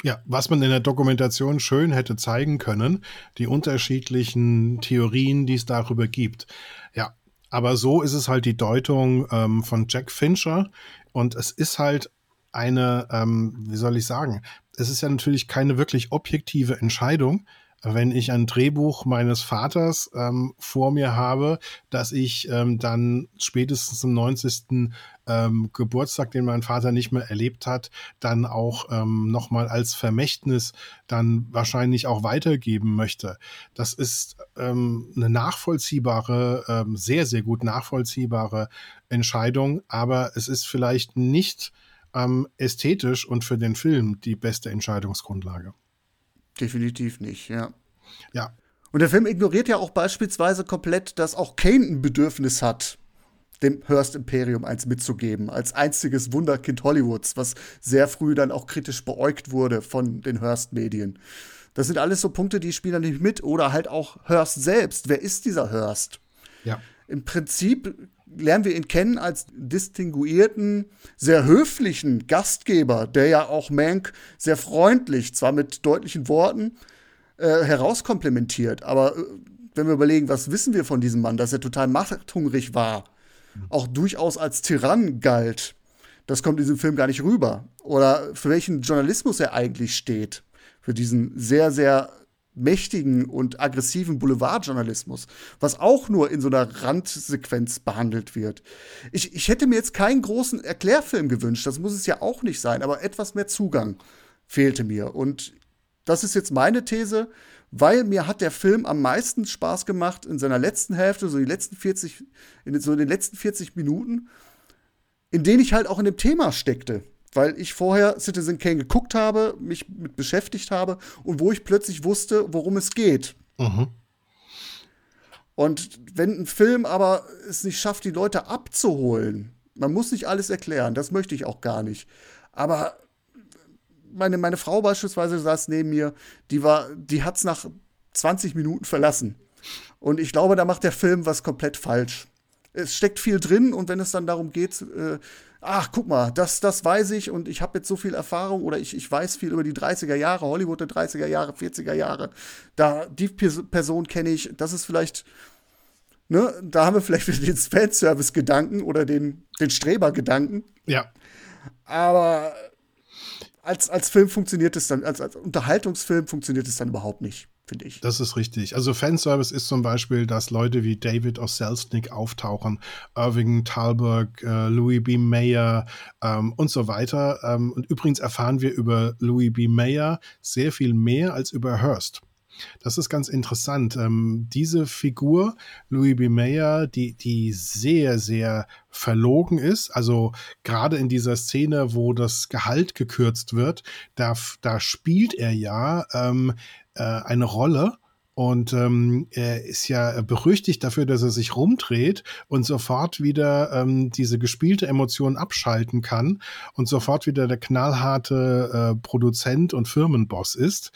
Ja, was man in der Dokumentation schön hätte zeigen können, die unterschiedlichen Theorien, die es darüber gibt. Ja, aber so ist es halt die Deutung ähm, von Jack Fincher und es ist halt eine, ähm, wie soll ich sagen, es ist ja natürlich keine wirklich objektive Entscheidung, wenn ich ein Drehbuch meines Vaters ähm, vor mir habe, dass ich ähm, dann spätestens zum 90. Ähm, Geburtstag, den mein Vater nicht mehr erlebt hat, dann auch ähm, nochmal als Vermächtnis dann wahrscheinlich auch weitergeben möchte. Das ist ähm, eine nachvollziehbare, ähm, sehr, sehr gut nachvollziehbare Entscheidung, aber es ist vielleicht nicht ähm, ästhetisch und für den Film die beste Entscheidungsgrundlage. Definitiv nicht, ja. Ja. Und der Film ignoriert ja auch beispielsweise komplett, dass auch Kane ein Bedürfnis hat, dem Hearst Imperium eins mitzugeben, als einziges Wunderkind Hollywoods, was sehr früh dann auch kritisch beäugt wurde von den Hearst-Medien. Das sind alles so Punkte, die spielen da nicht mit. Oder halt auch Hearst selbst. Wer ist dieser Hearst? Ja. Im Prinzip lernen wir ihn kennen als distinguierten, sehr höflichen Gastgeber, der ja auch Mank sehr freundlich, zwar mit deutlichen Worten, äh, herauskomplementiert. Aber äh, wenn wir überlegen, was wissen wir von diesem Mann, dass er total machthungrig war, auch durchaus als Tyrann galt, das kommt in diesem Film gar nicht rüber. Oder für welchen Journalismus er eigentlich steht. Für diesen sehr, sehr mächtigen und aggressiven Boulevardjournalismus, was auch nur in so einer Randsequenz behandelt wird. Ich, ich hätte mir jetzt keinen großen Erklärfilm gewünscht, das muss es ja auch nicht sein, aber etwas mehr Zugang fehlte mir. Und das ist jetzt meine These, weil mir hat der Film am meisten Spaß gemacht in seiner letzten Hälfte, so die letzten 40, in so den letzten 40 Minuten, in denen ich halt auch in dem Thema steckte weil ich vorher Citizen Kane geguckt habe, mich mit beschäftigt habe und wo ich plötzlich wusste, worum es geht. Mhm. Und wenn ein Film aber es nicht schafft, die Leute abzuholen, man muss nicht alles erklären, das möchte ich auch gar nicht. Aber meine, meine Frau beispielsweise saß neben mir, die war, die hat's nach 20 Minuten verlassen. Und ich glaube, da macht der Film was komplett falsch. Es steckt viel drin und wenn es dann darum geht, äh, ach, guck mal, das, das weiß ich und ich habe jetzt so viel Erfahrung oder ich, ich weiß viel über die 30er Jahre, Hollywood der 30er Jahre, 40er Jahre. Da, die Person kenne ich, das ist vielleicht, ne, da haben wir vielleicht wieder *laughs* den Fanservice-Gedanken oder den, den Streber-Gedanken. Ja. Aber als, als Film funktioniert es dann, als, als Unterhaltungsfilm funktioniert es dann überhaupt nicht. Finde ich. Das ist richtig. Also Fanservice ist zum Beispiel, dass Leute wie David aus Selznick auftauchen, Irving Thalberg, äh, Louis B. Mayer ähm, und so weiter. Ähm, und übrigens erfahren wir über Louis B. Mayer sehr viel mehr als über Hearst. Das ist ganz interessant. Ähm, diese Figur, Louis B. Mayer, die, die sehr, sehr verlogen ist, also gerade in dieser Szene, wo das Gehalt gekürzt wird, da, da spielt er ja ähm, äh, eine Rolle und ähm, er ist ja berüchtigt dafür, dass er sich rumdreht und sofort wieder ähm, diese gespielte Emotion abschalten kann und sofort wieder der knallharte äh, Produzent und Firmenboss ist.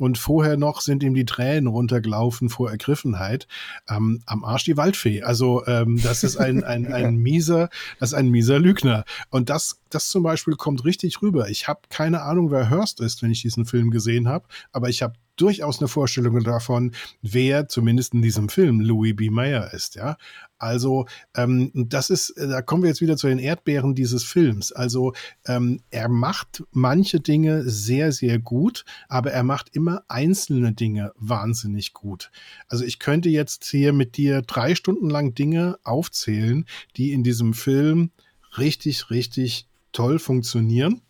Und vorher noch sind ihm die Tränen runtergelaufen vor Ergriffenheit. Ähm, am Arsch die Waldfee. Also ähm, das ist ein, ein, *laughs* ein mieser, das ist ein mieser Lügner. Und das, das zum Beispiel kommt richtig rüber. Ich habe keine Ahnung, wer Hurst ist, wenn ich diesen Film gesehen habe, aber ich habe durchaus eine Vorstellung davon, wer zumindest in diesem Film Louis B. Mayer ist, ja. Also, ähm, das ist, äh, da kommen wir jetzt wieder zu den Erdbeeren dieses Films. Also, ähm, er macht manche Dinge sehr, sehr gut, aber er macht immer einzelne Dinge wahnsinnig gut. Also, ich könnte jetzt hier mit dir drei Stunden lang Dinge aufzählen, die in diesem Film richtig, richtig toll funktionieren.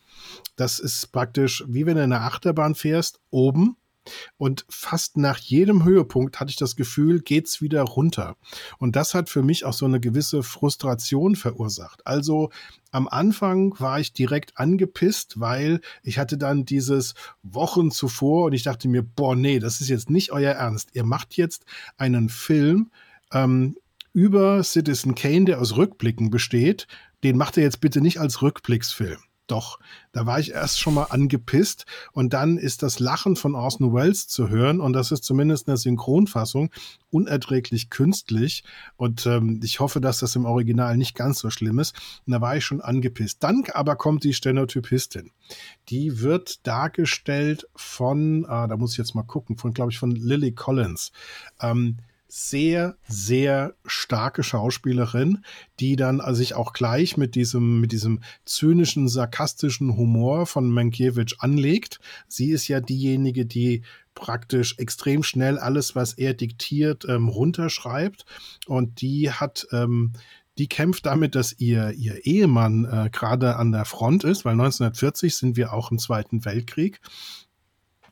Das ist praktisch wie wenn du in einer Achterbahn fährst, oben und fast nach jedem Höhepunkt hatte ich das Gefühl, geht's wieder runter. Und das hat für mich auch so eine gewisse Frustration verursacht. Also am Anfang war ich direkt angepisst, weil ich hatte dann dieses Wochen zuvor und ich dachte mir, boah, nee, das ist jetzt nicht euer Ernst. Ihr macht jetzt einen Film ähm, über Citizen Kane, der aus Rückblicken besteht. Den macht ihr jetzt bitte nicht als Rückblicksfilm. Doch, da war ich erst schon mal angepisst und dann ist das Lachen von Orson Welles zu hören und das ist zumindest in der Synchronfassung unerträglich künstlich und ähm, ich hoffe, dass das im Original nicht ganz so schlimm ist. Und da war ich schon angepisst. Dann aber kommt die Stenotypistin. Die wird dargestellt von, ah, da muss ich jetzt mal gucken, von, glaube ich, von Lily Collins. Ähm, sehr, sehr starke Schauspielerin, die dann also sich auch gleich mit diesem, mit diesem zynischen, sarkastischen Humor von Mankiewicz anlegt. Sie ist ja diejenige, die praktisch extrem schnell alles, was er diktiert, ähm, runterschreibt. Und die hat, ähm, die kämpft damit, dass ihr, ihr Ehemann äh, gerade an der Front ist, weil 1940 sind wir auch im Zweiten Weltkrieg.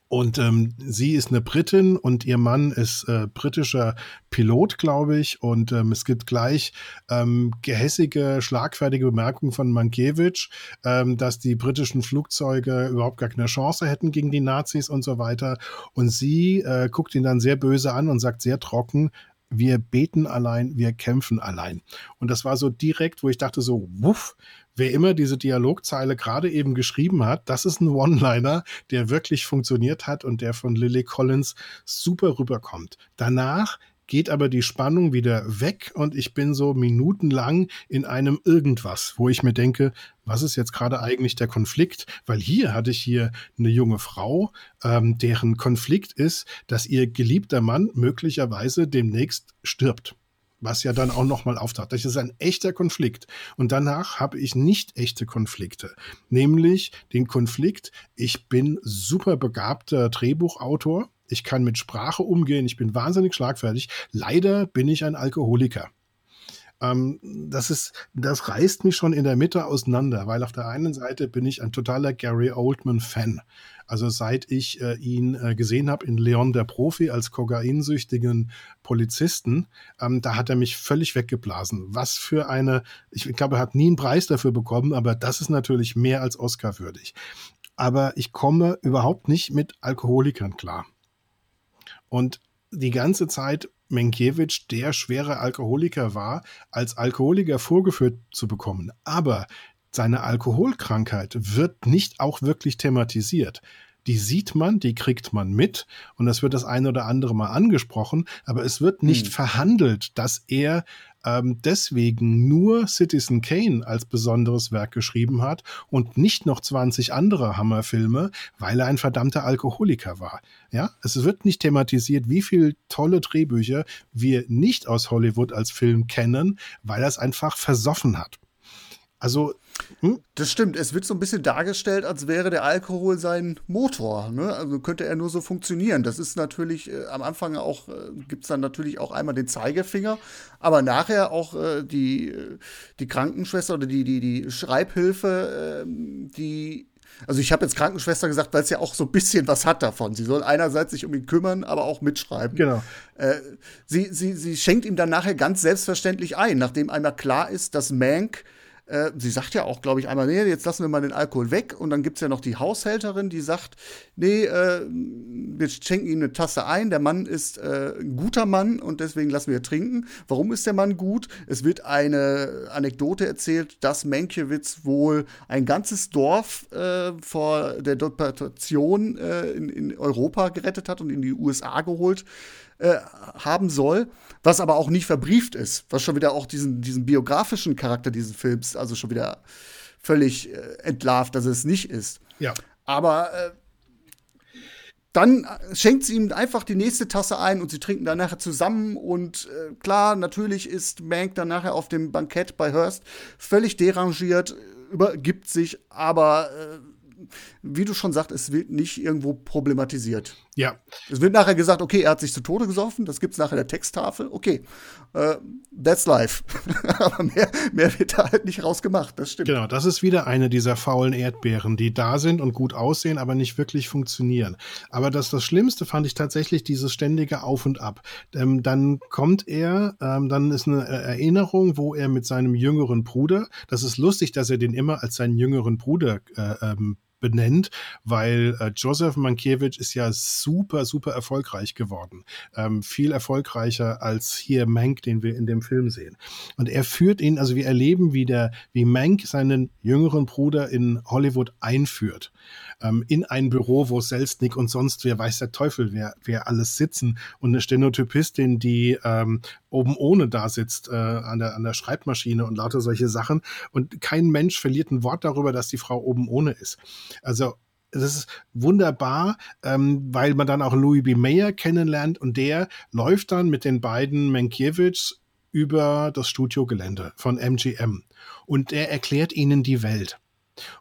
Und ähm, sie ist eine Britin und ihr Mann ist äh, britischer Pilot, glaube ich. Und ähm, es gibt gleich ähm, gehässige, schlagfertige Bemerkungen von Mankiewicz, ähm, dass die britischen Flugzeuge überhaupt gar keine Chance hätten gegen die Nazis und so weiter. Und sie äh, guckt ihn dann sehr böse an und sagt sehr trocken, wir beten allein, wir kämpfen allein. Und das war so direkt, wo ich dachte so, wuff, wer immer diese Dialogzeile gerade eben geschrieben hat, das ist ein One-Liner, der wirklich funktioniert hat und der von Lily Collins super rüberkommt. Danach geht aber die Spannung wieder weg und ich bin so minutenlang in einem irgendwas, wo ich mir denke, was ist jetzt gerade eigentlich der Konflikt? Weil hier hatte ich hier eine junge Frau, ähm, deren Konflikt ist, dass ihr geliebter Mann möglicherweise demnächst stirbt was ja dann auch nochmal auftaucht. Das ist ein echter Konflikt. Und danach habe ich nicht echte Konflikte. Nämlich den Konflikt, ich bin super begabter Drehbuchautor, ich kann mit Sprache umgehen, ich bin wahnsinnig schlagfertig. Leider bin ich ein Alkoholiker. Ähm, das ist, das reißt mich schon in der Mitte auseinander, weil auf der einen Seite bin ich ein totaler Gary Oldman-Fan. Also seit ich äh, ihn äh, gesehen habe in Leon der Profi als kokainsüchtigen Polizisten, ähm, da hat er mich völlig weggeblasen. Was für eine, ich glaube, er hat nie einen Preis dafür bekommen, aber das ist natürlich mehr als Oscar würdig. Aber ich komme überhaupt nicht mit Alkoholikern klar. Und die ganze Zeit Menkiewicz der schwere Alkoholiker war, als Alkoholiker vorgeführt zu bekommen. Aber seine Alkoholkrankheit wird nicht auch wirklich thematisiert. Die sieht man, die kriegt man mit und das wird das eine oder andere Mal angesprochen, aber es wird nicht hm. verhandelt, dass er ähm, deswegen nur Citizen Kane als besonderes Werk geschrieben hat und nicht noch 20 andere Hammerfilme, weil er ein verdammter Alkoholiker war. Ja, es wird nicht thematisiert, wie viele tolle Drehbücher wir nicht aus Hollywood als Film kennen, weil er es einfach versoffen hat. Also Hm? Das stimmt. Es wird so ein bisschen dargestellt, als wäre der Alkohol sein Motor. Ne? Also könnte er nur so funktionieren. Das ist natürlich äh, am Anfang auch, äh, gibt es dann natürlich auch einmal den Zeigefinger, aber nachher auch äh, die, äh, die Krankenschwester oder die, die, die Schreibhilfe, ähm, die also ich habe jetzt Krankenschwester gesagt, weil es ja auch so ein bisschen was hat davon. Sie soll einerseits sich um ihn kümmern, aber auch mitschreiben. Genau. Äh, sie, sie, sie schenkt ihm dann nachher ganz selbstverständlich ein, nachdem einmal klar ist, dass Mank äh, sie sagt ja auch, glaube ich, einmal, nee, jetzt lassen wir mal den Alkohol weg. Und dann gibt es ja noch die Haushälterin, die sagt, nee, äh, wir schenken ihm eine Tasse ein. Der Mann ist äh, ein guter Mann und deswegen lassen wir trinken. Warum ist der Mann gut? Es wird eine Anekdote erzählt, dass Menkiewicz wohl ein ganzes Dorf äh, vor der Deportation äh, in, in Europa gerettet hat und in die USA geholt äh, haben soll, was aber auch nicht verbrieft ist, was schon wieder auch diesen, diesen biografischen Charakter dieses Films, also schon wieder völlig äh, entlarvt, dass es nicht ist. Ja. Aber äh, dann schenkt sie ihm einfach die nächste Tasse ein und sie trinken dann nachher zusammen. Und äh, klar, natürlich ist Mank dann nachher auf dem Bankett bei Hearst völlig derangiert, übergibt sich, aber äh, wie du schon sagst, es wird nicht irgendwo problematisiert. Ja. Es wird nachher gesagt, okay, er hat sich zu Tode gesoffen, das gibt es nachher in der Texttafel, okay, uh, that's life. *laughs* Aber mehr, mehr wird da halt nicht rausgemacht, das stimmt. Genau, das ist wieder eine dieser faulen Erdbeeren, die da sind und gut aussehen, aber nicht wirklich funktionieren. Aber das, das Schlimmste fand ich tatsächlich dieses ständige Auf und Ab. Ähm, dann kommt er, ähm, dann ist eine Erinnerung, wo er mit seinem jüngeren Bruder, das ist lustig, dass er den immer als seinen jüngeren Bruder äh, ähm, benennt, weil äh, Joseph Mankiewicz ist ja super, super erfolgreich geworden. Ähm, viel erfolgreicher als hier Mank, den wir in dem Film sehen. Und er führt ihn, also wir erleben, wie der, wie Mank seinen jüngeren Bruder in Hollywood einführt ähm, in ein Büro, wo Selznick und sonst wer weiß der Teufel, wer, wer alles sitzen und eine Stenotypistin, die ähm, oben ohne da sitzt äh, an, der, an der Schreibmaschine und lauter solche Sachen und kein Mensch verliert ein Wort darüber, dass die Frau oben ohne ist. Also das ist wunderbar, ähm, weil man dann auch Louis B. Mayer kennenlernt und der läuft dann mit den beiden Mankiewicz über das Studiogelände von MGM und der erklärt ihnen die Welt.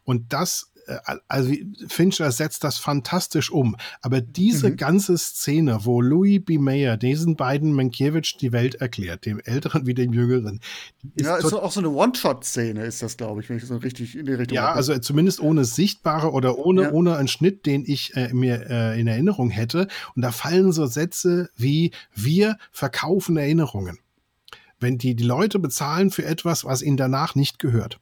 Und das also Fincher setzt das fantastisch um. Aber diese mhm. ganze Szene, wo Louis B. Mayer diesen beiden Mankiewicz die Welt erklärt, dem Älteren wie dem Jüngeren. Ja, ist auch so eine One-Shot-Szene, ist das, glaube ich, wenn ich so richtig in die Richtung Ja, also zumindest ohne sichtbare oder ohne, ja. ohne einen Schnitt, den ich äh, mir äh, in Erinnerung hätte. Und da fallen so Sätze wie wir verkaufen Erinnerungen. Wenn die, die Leute bezahlen für etwas, was ihnen danach nicht gehört.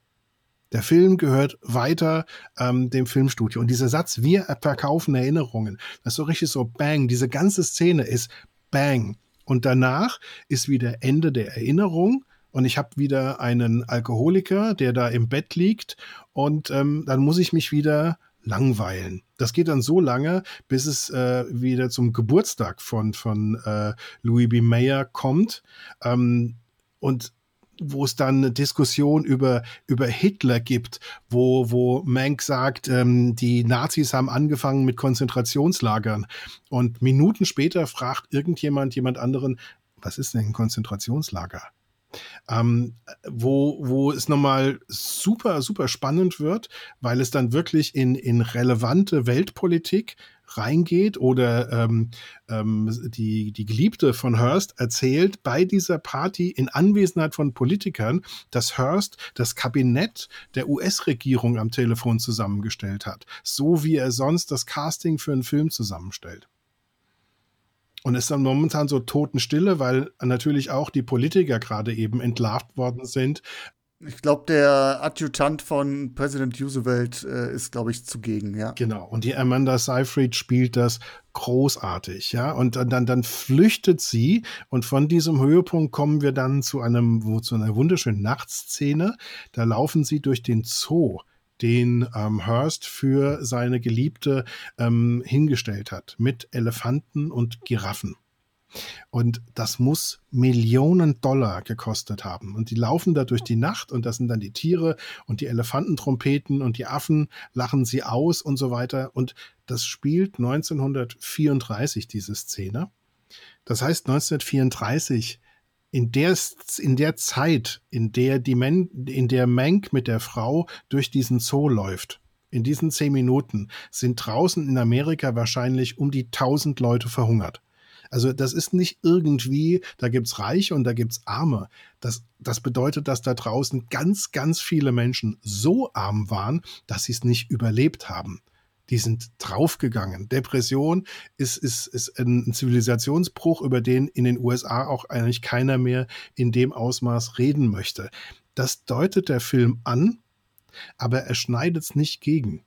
Der Film gehört weiter ähm, dem Filmstudio. Und dieser Satz, wir verkaufen Erinnerungen, das ist so richtig so bang. Diese ganze Szene ist bang. Und danach ist wieder Ende der Erinnerung. Und ich habe wieder einen Alkoholiker, der da im Bett liegt. Und ähm, dann muss ich mich wieder langweilen. Das geht dann so lange, bis es äh, wieder zum Geburtstag von, von äh, Louis B. Mayer kommt. Ähm, und wo es dann eine Diskussion über, über Hitler gibt, wo, wo Mank sagt, ähm, die Nazis haben angefangen mit Konzentrationslagern. Und Minuten später fragt irgendjemand jemand anderen, was ist denn ein Konzentrationslager? Ähm, wo, wo es nochmal super, super spannend wird, weil es dann wirklich in, in relevante Weltpolitik reingeht oder ähm, ähm, die, die Geliebte von Hearst erzählt bei dieser Party in Anwesenheit von Politikern, dass Hearst das Kabinett der US-Regierung am Telefon zusammengestellt hat, so wie er sonst das Casting für einen Film zusammenstellt. Und ist dann momentan so Totenstille, weil natürlich auch die Politiker gerade eben entlarvt worden sind. Ich glaube, der Adjutant von Präsident Roosevelt äh, ist, glaube ich, zugegen, ja. Genau. Und die Amanda Seyfried spielt das großartig, ja. Und dann, dann, dann flüchtet sie und von diesem Höhepunkt kommen wir dann zu einem, wo, zu einer wunderschönen Nachtszene. Da laufen sie durch den Zoo den ähm, Hearst für seine Geliebte ähm, hingestellt hat, mit Elefanten und Giraffen. Und das muss Millionen Dollar gekostet haben. Und die laufen da durch die Nacht und das sind dann die Tiere und die Elefanten trompeten und die Affen lachen sie aus und so weiter. Und das spielt 1934, diese Szene. Das heißt, 1934 in der, in der Zeit, in der die Men, in der Mank mit der Frau durch diesen Zoo läuft, in diesen zehn Minuten sind draußen in Amerika wahrscheinlich um die tausend Leute verhungert. Also das ist nicht irgendwie, da gibt's Reiche und da gibt's Arme. Das, das bedeutet, dass da draußen ganz, ganz viele Menschen so arm waren, dass sie es nicht überlebt haben. Die sind draufgegangen. Depression ist, ist, ist ein Zivilisationsbruch, über den in den USA auch eigentlich keiner mehr in dem Ausmaß reden möchte. Das deutet der Film an, aber er schneidet es nicht gegen.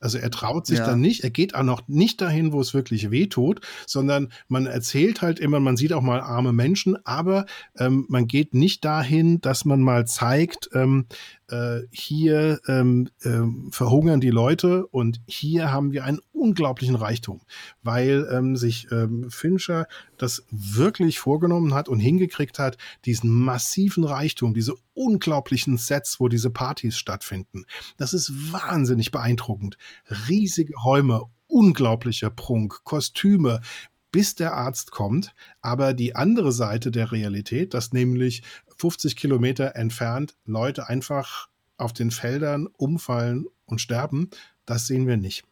Also er traut sich ja. dann nicht, er geht auch noch nicht dahin, wo es wirklich weh tut, sondern man erzählt halt immer, man sieht auch mal arme Menschen, aber ähm, man geht nicht dahin, dass man mal zeigt, ähm, äh, hier ähm, äh, verhungern die Leute und hier haben wir einen unglaublichen Reichtum, weil ähm, sich ähm, Fincher das wirklich vorgenommen hat und hingekriegt hat, diesen massiven Reichtum, diese unglaublichen Sets, wo diese Partys stattfinden. Das ist wahnsinnig beeindruckend. Riesige Räume, unglaublicher Prunk, Kostüme, bis der Arzt kommt. Aber die andere Seite der Realität, dass nämlich 50 Kilometer entfernt Leute einfach auf den Feldern umfallen und sterben, das sehen wir nicht.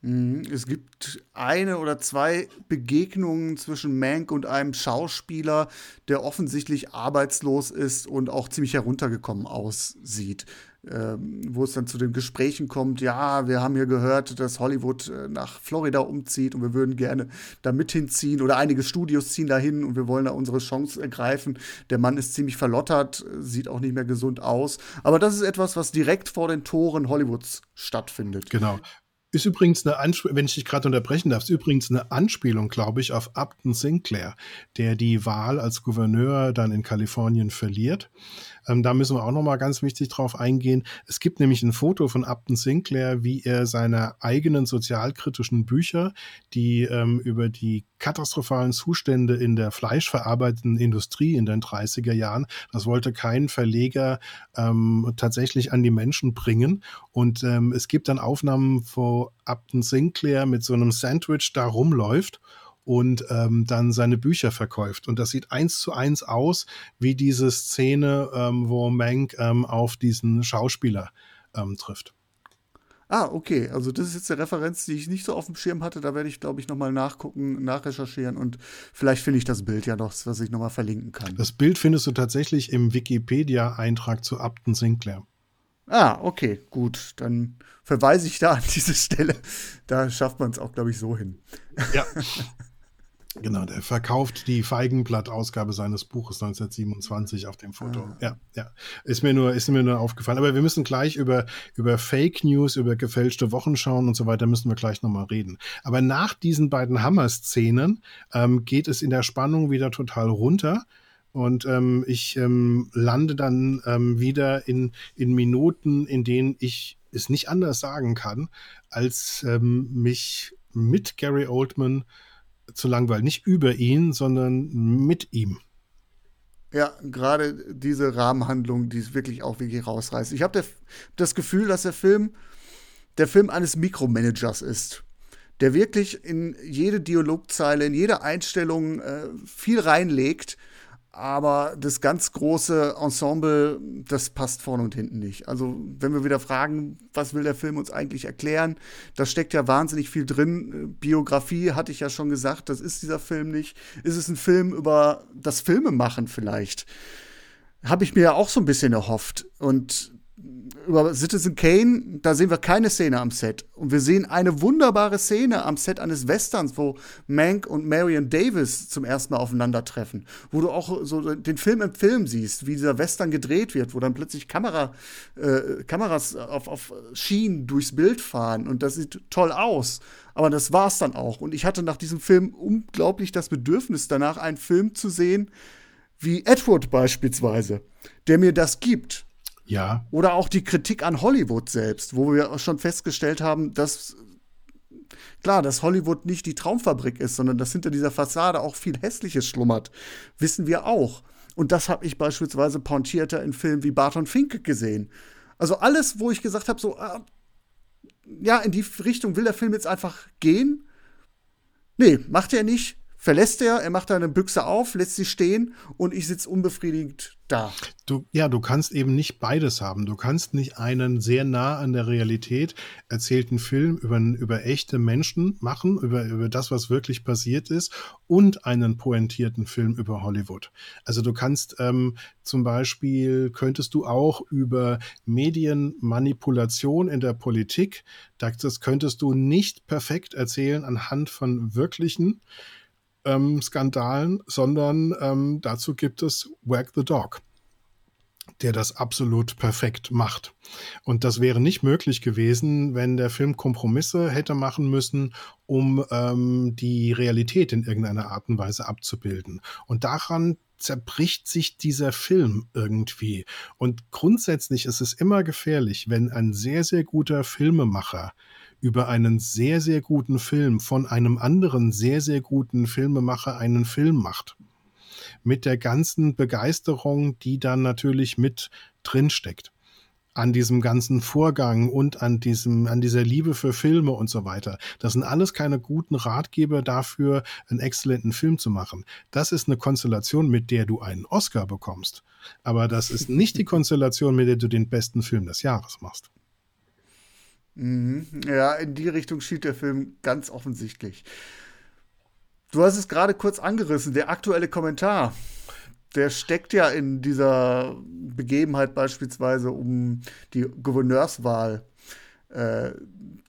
Mhm. Es gibt eine oder zwei Begegnungen zwischen Mank und einem Schauspieler, der offensichtlich arbeitslos ist und auch ziemlich heruntergekommen aussieht wo es dann zu den Gesprächen kommt, ja, wir haben hier gehört, dass Hollywood äh, nach Florida umzieht und wir würden gerne da mit hinziehen oder einige Studios ziehen dahin und wir wollen da unsere Chance ergreifen. Der Mann ist ziemlich verlottert, sieht auch nicht mehr gesund aus. Aber das ist etwas, was direkt vor den Toren Hollywoods stattfindet. Genau. Ist übrigens eine Anspielung, wenn ich dich gerade unterbrechen darf, ist übrigens eine Anspielung, glaube ich, auf Upton Sinclair, der die Wahl als Gouverneur dann in Kalifornien verliert. Ähm, da müssen wir auch nochmal ganz wichtig drauf eingehen. Es gibt nämlich ein Foto von Upton Sinclair, wie er seine eigenen sozialkritischen Bücher, die ähm, über die katastrophalen Zustände in der fleischverarbeitenden Industrie in den 30er Jahren, das wollte kein Verleger ähm, tatsächlich an die Menschen bringen. Und ähm, es gibt dann Aufnahmen, wo Upton Sinclair mit so einem Sandwich da rumläuft und ähm, dann seine Bücher verkauft. Und das sieht eins zu eins aus wie diese Szene, ähm, wo Mank ähm, auf diesen Schauspieler ähm, trifft. Ah, okay. Also das ist jetzt eine Referenz, die ich nicht so auf dem Schirm hatte. Da werde ich, glaube ich, nochmal nachgucken, nachrecherchieren und vielleicht finde ich das Bild ja noch, was ich nochmal verlinken kann. Das Bild findest du tatsächlich im Wikipedia-Eintrag zu Upton Sinclair. Ah, okay, gut. Dann verweise ich da an diese Stelle. Da schafft man es auch, glaube ich, so hin. Ja. *laughs* Genau, der verkauft die Feigenblatt-Ausgabe seines Buches 1927 auf dem Foto. Ah. Ja, ja. Ist mir nur, ist mir nur aufgefallen. Aber wir müssen gleich über, über Fake News, über gefälschte Wochenschauen und so weiter müssen wir gleich nochmal reden. Aber nach diesen beiden Hammer-Szenen ähm, geht es in der Spannung wieder total runter. Und ähm, ich ähm, lande dann ähm, wieder in, in Minuten, in denen ich es nicht anders sagen kann, als ähm, mich mit Gary Oldman zu langweilen. Nicht über ihn, sondern mit ihm. Ja, gerade diese Rahmenhandlung, die es wirklich auch wirklich rausreißt. Ich habe das Gefühl, dass der Film der Film eines Mikromanagers ist, der wirklich in jede Dialogzeile, in jede Einstellung äh, viel reinlegt aber das ganz große Ensemble, das passt vorne und hinten nicht. Also, wenn wir wieder fragen, was will der Film uns eigentlich erklären, da steckt ja wahnsinnig viel drin. Biografie hatte ich ja schon gesagt, das ist dieser Film nicht. Ist es ein Film über das Filmemachen vielleicht? Habe ich mir ja auch so ein bisschen erhofft. Und über Citizen Kane, da sehen wir keine Szene am Set. Und wir sehen eine wunderbare Szene am Set eines Westerns, wo Mank und Marion Davis zum ersten Mal aufeinandertreffen. Wo du auch so den Film im Film siehst, wie dieser Western gedreht wird, wo dann plötzlich Kamera, äh, Kameras auf, auf Schienen durchs Bild fahren. Und das sieht toll aus. Aber das war's dann auch. Und ich hatte nach diesem Film unglaublich das Bedürfnis danach, einen Film zu sehen, wie Edward beispielsweise, der mir das gibt ja. Oder auch die Kritik an Hollywood selbst, wo wir schon festgestellt haben, dass klar, dass Hollywood nicht die Traumfabrik ist, sondern dass hinter dieser Fassade auch viel Hässliches schlummert, wissen wir auch. Und das habe ich beispielsweise pointierter in Filmen wie Barton Fink gesehen. Also alles, wo ich gesagt habe, so, äh, ja, in die Richtung will der Film jetzt einfach gehen. Nee, macht er nicht verlässt er, er macht eine Büchse auf, lässt sie stehen und ich sitze unbefriedigt da. Du, ja, du kannst eben nicht beides haben. Du kannst nicht einen sehr nah an der Realität erzählten Film über, über echte Menschen machen, über, über das, was wirklich passiert ist, und einen pointierten Film über Hollywood. Also du kannst ähm, zum Beispiel, könntest du auch über Medienmanipulation in der Politik, das könntest du nicht perfekt erzählen anhand von wirklichen ähm, Skandalen, sondern ähm, dazu gibt es Wag the Dog der das absolut perfekt macht. Und das wäre nicht möglich gewesen, wenn der Film Kompromisse hätte machen müssen, um ähm, die Realität in irgendeiner Art und Weise abzubilden. Und daran zerbricht sich dieser Film irgendwie. Und grundsätzlich ist es immer gefährlich, wenn ein sehr, sehr guter Filmemacher über einen sehr, sehr guten Film von einem anderen sehr, sehr guten Filmemacher einen Film macht. Mit der ganzen Begeisterung, die dann natürlich mit drinsteckt an diesem ganzen Vorgang und an diesem, an dieser Liebe für Filme und so weiter. Das sind alles keine guten Ratgeber dafür, einen exzellenten Film zu machen. Das ist eine Konstellation, mit der du einen Oscar bekommst. Aber das ist nicht die *laughs* Konstellation, mit der du den besten Film des Jahres machst. Mhm. Ja, in die Richtung schielt der Film ganz offensichtlich. Du hast es gerade kurz angerissen, der aktuelle Kommentar. Der steckt ja in dieser Begebenheit beispielsweise um die Gouverneurswahl, äh,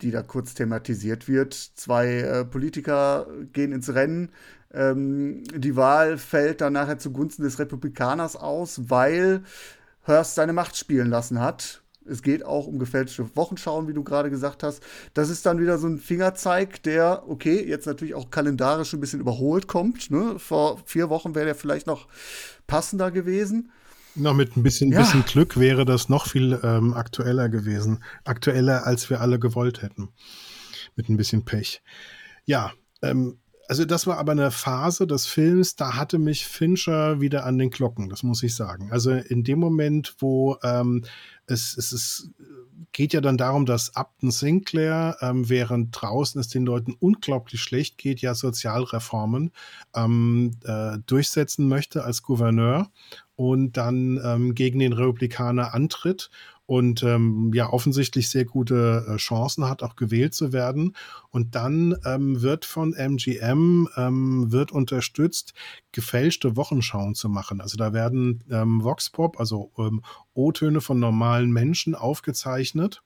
die da kurz thematisiert wird. Zwei äh, Politiker gehen ins Rennen. Ähm, die Wahl fällt dann nachher zugunsten des Republikaners aus, weil Hearst seine Macht spielen lassen hat es geht auch um gefälschte Wochenschauen, wie du gerade gesagt hast. Das ist dann wieder so ein Fingerzeig, der, okay, jetzt natürlich auch kalendarisch ein bisschen überholt kommt. Ne? Vor vier Wochen wäre der vielleicht noch passender gewesen. Na, mit ein bisschen, ja. bisschen Glück wäre das noch viel ähm, aktueller gewesen. Aktueller, als wir alle gewollt hätten. Mit ein bisschen Pech. Ja, ähm, also das war aber eine Phase des Films, da hatte mich Fincher wieder an den Glocken, das muss ich sagen. Also in dem Moment, wo ähm, es, es, es geht ja dann darum, dass Upton Sinclair, ähm, während draußen es den Leuten unglaublich schlecht geht, ja Sozialreformen ähm, äh, durchsetzen möchte als Gouverneur und dann ähm, gegen den Republikaner antritt und ähm, ja offensichtlich sehr gute äh, Chancen hat, auch gewählt zu werden. Und dann ähm, wird von MGM ähm, wird unterstützt, gefälschte Wochenschauen zu machen. Also da werden ähm, Voxpop, also ähm, O-Töne von normalen Menschen aufgezeichnet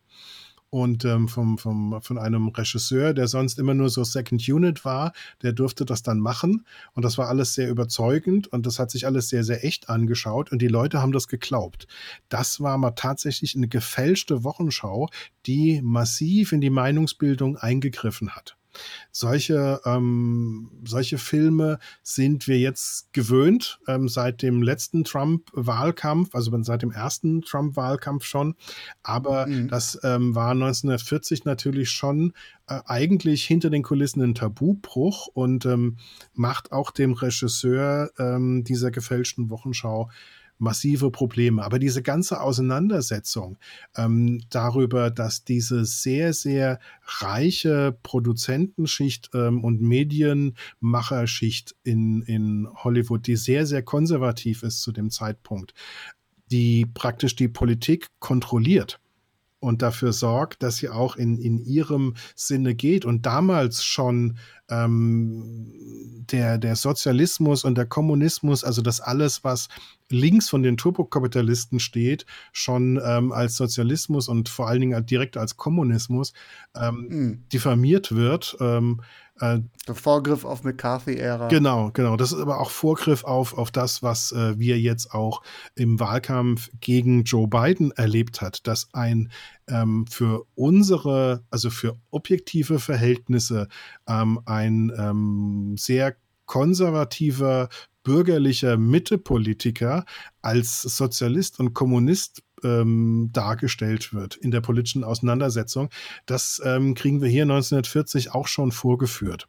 und ähm, vom, vom, von einem Regisseur, der sonst immer nur so Second Unit war, der durfte das dann machen und das war alles sehr überzeugend und das hat sich alles sehr, sehr echt angeschaut und die Leute haben das geglaubt. Das war mal tatsächlich eine gefälschte Wochenschau, die massiv in die Meinungsbildung eingegriffen hat. Solche, ähm, solche Filme sind wir jetzt gewöhnt ähm, seit dem letzten Trump-Wahlkampf, also seit dem ersten Trump-Wahlkampf schon. Aber mhm. das ähm, war 1940 natürlich schon äh, eigentlich hinter den Kulissen ein Tabubruch und ähm, macht auch dem Regisseur ähm, dieser gefälschten Wochenschau massive Probleme. Aber diese ganze Auseinandersetzung ähm, darüber, dass diese sehr, sehr reiche Produzentenschicht ähm, und Medienmacherschicht in, in Hollywood, die sehr, sehr konservativ ist zu dem Zeitpunkt, die praktisch die Politik kontrolliert und dafür sorgt, dass sie auch in, in ihrem Sinne geht und damals schon ähm, der, der Sozialismus und der Kommunismus, also das alles, was links von den Turbokapitalisten steht, schon ähm, als Sozialismus und vor allen Dingen direkt als Kommunismus ähm, mhm. diffamiert wird. Ähm, äh, der Vorgriff auf McCarthy-Ära. Genau, genau. Das ist aber auch Vorgriff auf, auf das, was äh, wir jetzt auch im Wahlkampf gegen Joe Biden erlebt hat, dass ein ähm, für unsere, also für objektive Verhältnisse ähm, ein ähm, sehr konservativer bürgerlicher Mittepolitiker als Sozialist und Kommunist ähm, dargestellt wird in der politischen Auseinandersetzung. Das ähm, kriegen wir hier 1940 auch schon vorgeführt.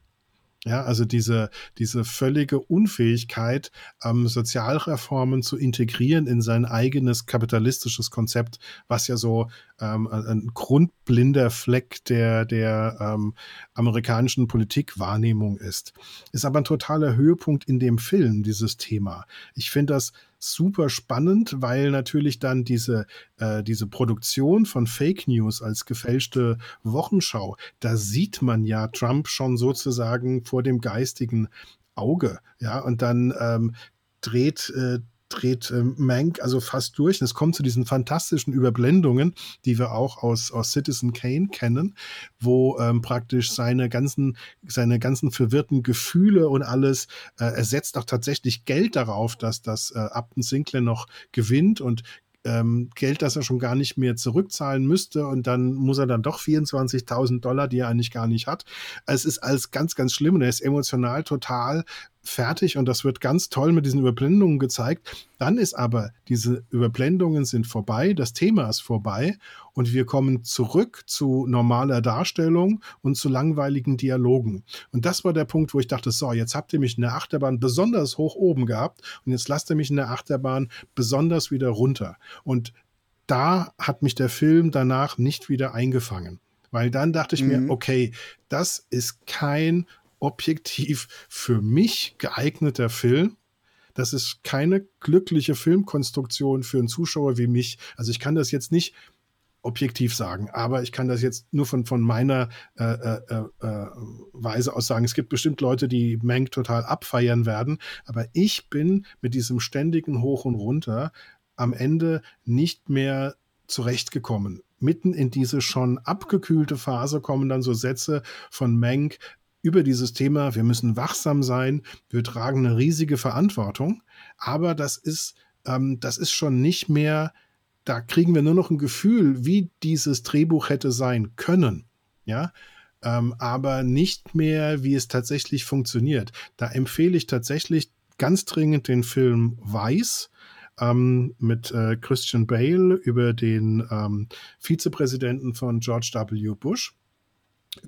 Ja, also diese, diese völlige Unfähigkeit, ähm, Sozialreformen zu integrieren in sein eigenes kapitalistisches Konzept, was ja so ähm, ein grundblinder Fleck der, der ähm, amerikanischen Politikwahrnehmung ist. Ist aber ein totaler Höhepunkt in dem Film, dieses Thema. Ich finde das super spannend, weil natürlich dann diese, äh, diese Produktion von Fake News als gefälschte Wochenschau, da sieht man ja Trump schon sozusagen vor dem geistigen Auge. Ja, und dann ähm, dreht äh, dreht äh, Mank also fast durch. Und es kommt zu diesen fantastischen Überblendungen, die wir auch aus, aus Citizen Kane kennen, wo ähm, praktisch seine ganzen, seine ganzen verwirrten Gefühle und alles, äh, er auch tatsächlich Geld darauf, dass das äh, Upton Sinclair noch gewinnt und ähm, Geld, das er schon gar nicht mehr zurückzahlen müsste und dann muss er dann doch 24.000 Dollar, die er eigentlich gar nicht hat. Es ist alles ganz, ganz schlimm und er ist emotional total fertig und das wird ganz toll mit diesen Überblendungen gezeigt. Dann ist aber, diese Überblendungen sind vorbei, das Thema ist vorbei und wir kommen zurück zu normaler Darstellung und zu langweiligen Dialogen. Und das war der Punkt, wo ich dachte, so, jetzt habt ihr mich in der Achterbahn besonders hoch oben gehabt und jetzt lasst ihr mich in der Achterbahn besonders wieder runter. Und da hat mich der Film danach nicht wieder eingefangen. Weil dann dachte ich mhm. mir, okay, das ist kein objektiv für mich geeigneter Film. Das ist keine glückliche Filmkonstruktion für einen Zuschauer wie mich. Also ich kann das jetzt nicht objektiv sagen, aber ich kann das jetzt nur von, von meiner äh, äh, äh, äh Weise aus sagen. Es gibt bestimmt Leute, die Mank total abfeiern werden, aber ich bin mit diesem ständigen Hoch und Runter am Ende nicht mehr zurechtgekommen. Mitten in diese schon abgekühlte Phase kommen dann so Sätze von Mank, über dieses Thema, wir müssen wachsam sein, wir tragen eine riesige Verantwortung, aber das ist, ähm, das ist schon nicht mehr, da kriegen wir nur noch ein Gefühl, wie dieses Drehbuch hätte sein können, ja, ähm, aber nicht mehr, wie es tatsächlich funktioniert. Da empfehle ich tatsächlich ganz dringend den Film Weiß, ähm, mit äh, Christian Bale über den ähm, Vizepräsidenten von George W. Bush.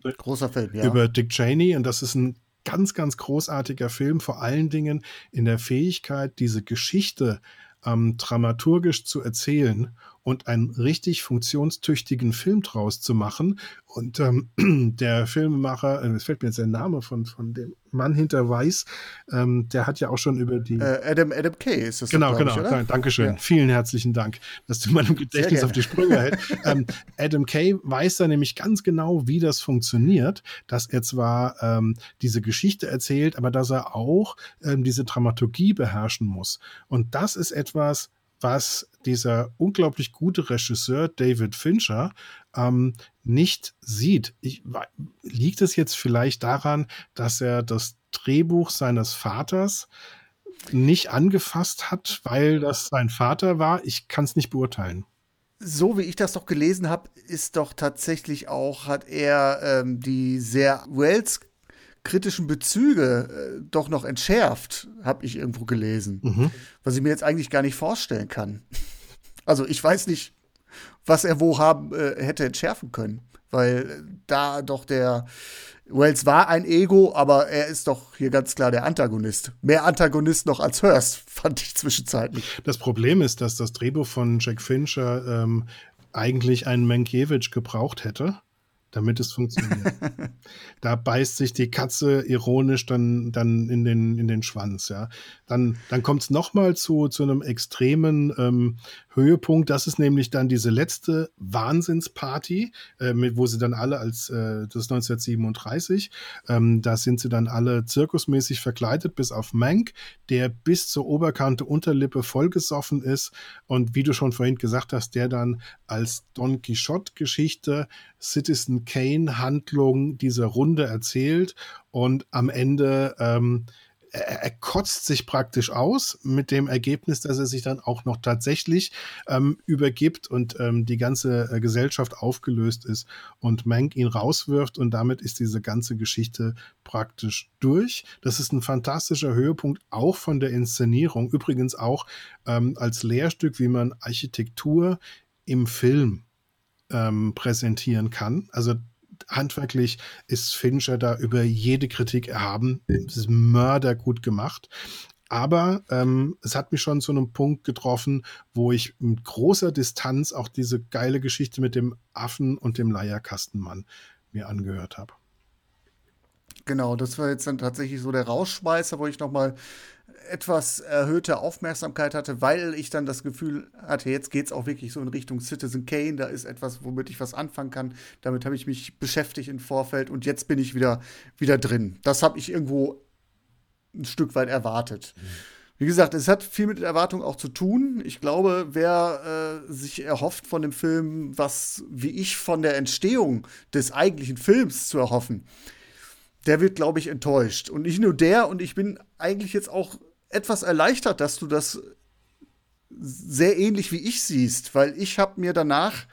Großer Film, ja. Über Dick Cheney und das ist ein ganz, ganz großartiger Film, vor allen Dingen in der Fähigkeit, diese Geschichte ähm, dramaturgisch zu erzählen und einen richtig funktionstüchtigen Film draus zu machen. Und ähm, *clears throat* der Filmemacher, äh, es fällt mir jetzt der Name von, von dem Mann hinter Weiß, ähm, der hat ja auch schon über die. Äh, Adam, Adam Kay ist das. Genau, genau. Ich, Dank, Dankeschön. Ja. Vielen herzlichen Dank, dass du meinem Gedächtnis auf die Sprünge hältst. *laughs* ähm, Adam Kay weiß da nämlich ganz genau, wie das funktioniert, dass er zwar ähm, diese Geschichte erzählt, aber dass er auch ähm, diese Dramaturgie beherrschen muss. Und das ist etwas, was dieser unglaublich gute Regisseur David Fincher ähm, nicht sieht. Ich, liegt es jetzt vielleicht daran, dass er das Drehbuch seines Vaters nicht angefasst hat, weil das sein Vater war? Ich kann es nicht beurteilen so wie ich das doch gelesen habe, ist doch tatsächlich auch, hat er ähm, die sehr Wells kritischen Bezüge äh, doch noch entschärft, habe ich irgendwo gelesen. Mhm. Was ich mir jetzt eigentlich gar nicht vorstellen kann. Also ich weiß nicht, was er wo haben äh, hätte entschärfen können. Weil äh, da doch der Wells war ein Ego, aber er ist doch hier ganz klar der Antagonist. Mehr Antagonist noch als Hurst, *laughs* fand ich zwischenzeitlich. Das Problem ist, dass das Drehbuch von Jack Fincher ähm, eigentlich einen Mankiewicz gebraucht hätte damit es funktioniert. *laughs* da beißt sich die Katze ironisch dann, dann in, den, in den Schwanz, ja. Dann, dann kommt es nochmal zu, zu einem extremen ähm, Höhepunkt. Das ist nämlich dann diese letzte Wahnsinnsparty, äh, mit, wo sie dann alle als, äh, das ist 1937, ähm, da sind sie dann alle zirkusmäßig verkleidet, bis auf Mank, der bis zur Oberkante Unterlippe vollgesoffen ist und wie du schon vorhin gesagt hast, der dann als Don Quixote-Geschichte Citizen Kane-Handlung dieser Runde erzählt und am Ende ähm, er, er, kotzt sich praktisch aus mit dem Ergebnis, dass er sich dann auch noch tatsächlich ähm, übergibt und ähm, die ganze äh, Gesellschaft aufgelöst ist und Mank ihn rauswirft und damit ist diese ganze Geschichte praktisch durch. Das ist ein fantastischer Höhepunkt auch von der Inszenierung. Übrigens auch ähm, als Lehrstück, wie man Architektur im Film ähm, präsentieren kann. Also handwerklich ist Fincher da über jede Kritik erhaben. Es ist mördergut gemacht. Aber ähm, es hat mich schon zu einem Punkt getroffen, wo ich mit großer Distanz auch diese geile Geschichte mit dem Affen und dem Leierkastenmann mir angehört habe. Genau, das war jetzt dann tatsächlich so der Rausschmeißer, wo ich noch mal etwas erhöhte Aufmerksamkeit hatte, weil ich dann das Gefühl hatte, jetzt geht es auch wirklich so in Richtung Citizen Kane, da ist etwas, womit ich was anfangen kann. Damit habe ich mich beschäftigt im Vorfeld und jetzt bin ich wieder, wieder drin. Das habe ich irgendwo ein Stück weit erwartet. Mhm. Wie gesagt, es hat viel mit Erwartung auch zu tun. Ich glaube, wer äh, sich erhofft von dem Film, was wie ich von der Entstehung des eigentlichen Films zu erhoffen, der wird, glaube ich, enttäuscht. Und nicht nur der, und ich bin eigentlich jetzt auch etwas erleichtert, dass du das sehr ähnlich wie ich siehst, weil ich habe mir danach,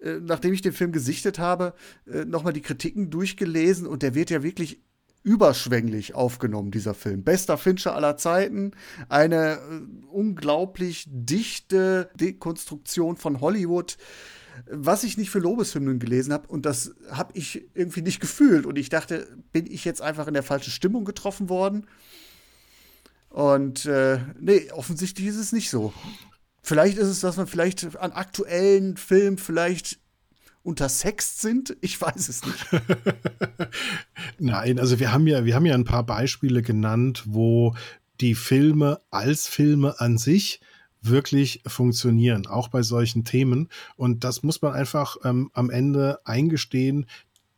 äh, nachdem ich den Film gesichtet habe, äh, nochmal die Kritiken durchgelesen und der wird ja wirklich überschwänglich aufgenommen, dieser Film. Bester Fincher aller Zeiten, eine äh, unglaublich dichte Dekonstruktion von Hollywood, was ich nicht für Lobeshymnen gelesen habe und das habe ich irgendwie nicht gefühlt und ich dachte, bin ich jetzt einfach in der falschen Stimmung getroffen worden? Und äh, nee, offensichtlich ist es nicht so. Vielleicht ist es, dass man vielleicht an aktuellen Filmen vielleicht untersext sind? Ich weiß es nicht. *laughs* Nein, also wir haben ja, wir haben ja ein paar Beispiele genannt, wo die Filme als Filme an sich wirklich funktionieren, auch bei solchen Themen. Und das muss man einfach ähm, am Ende eingestehen.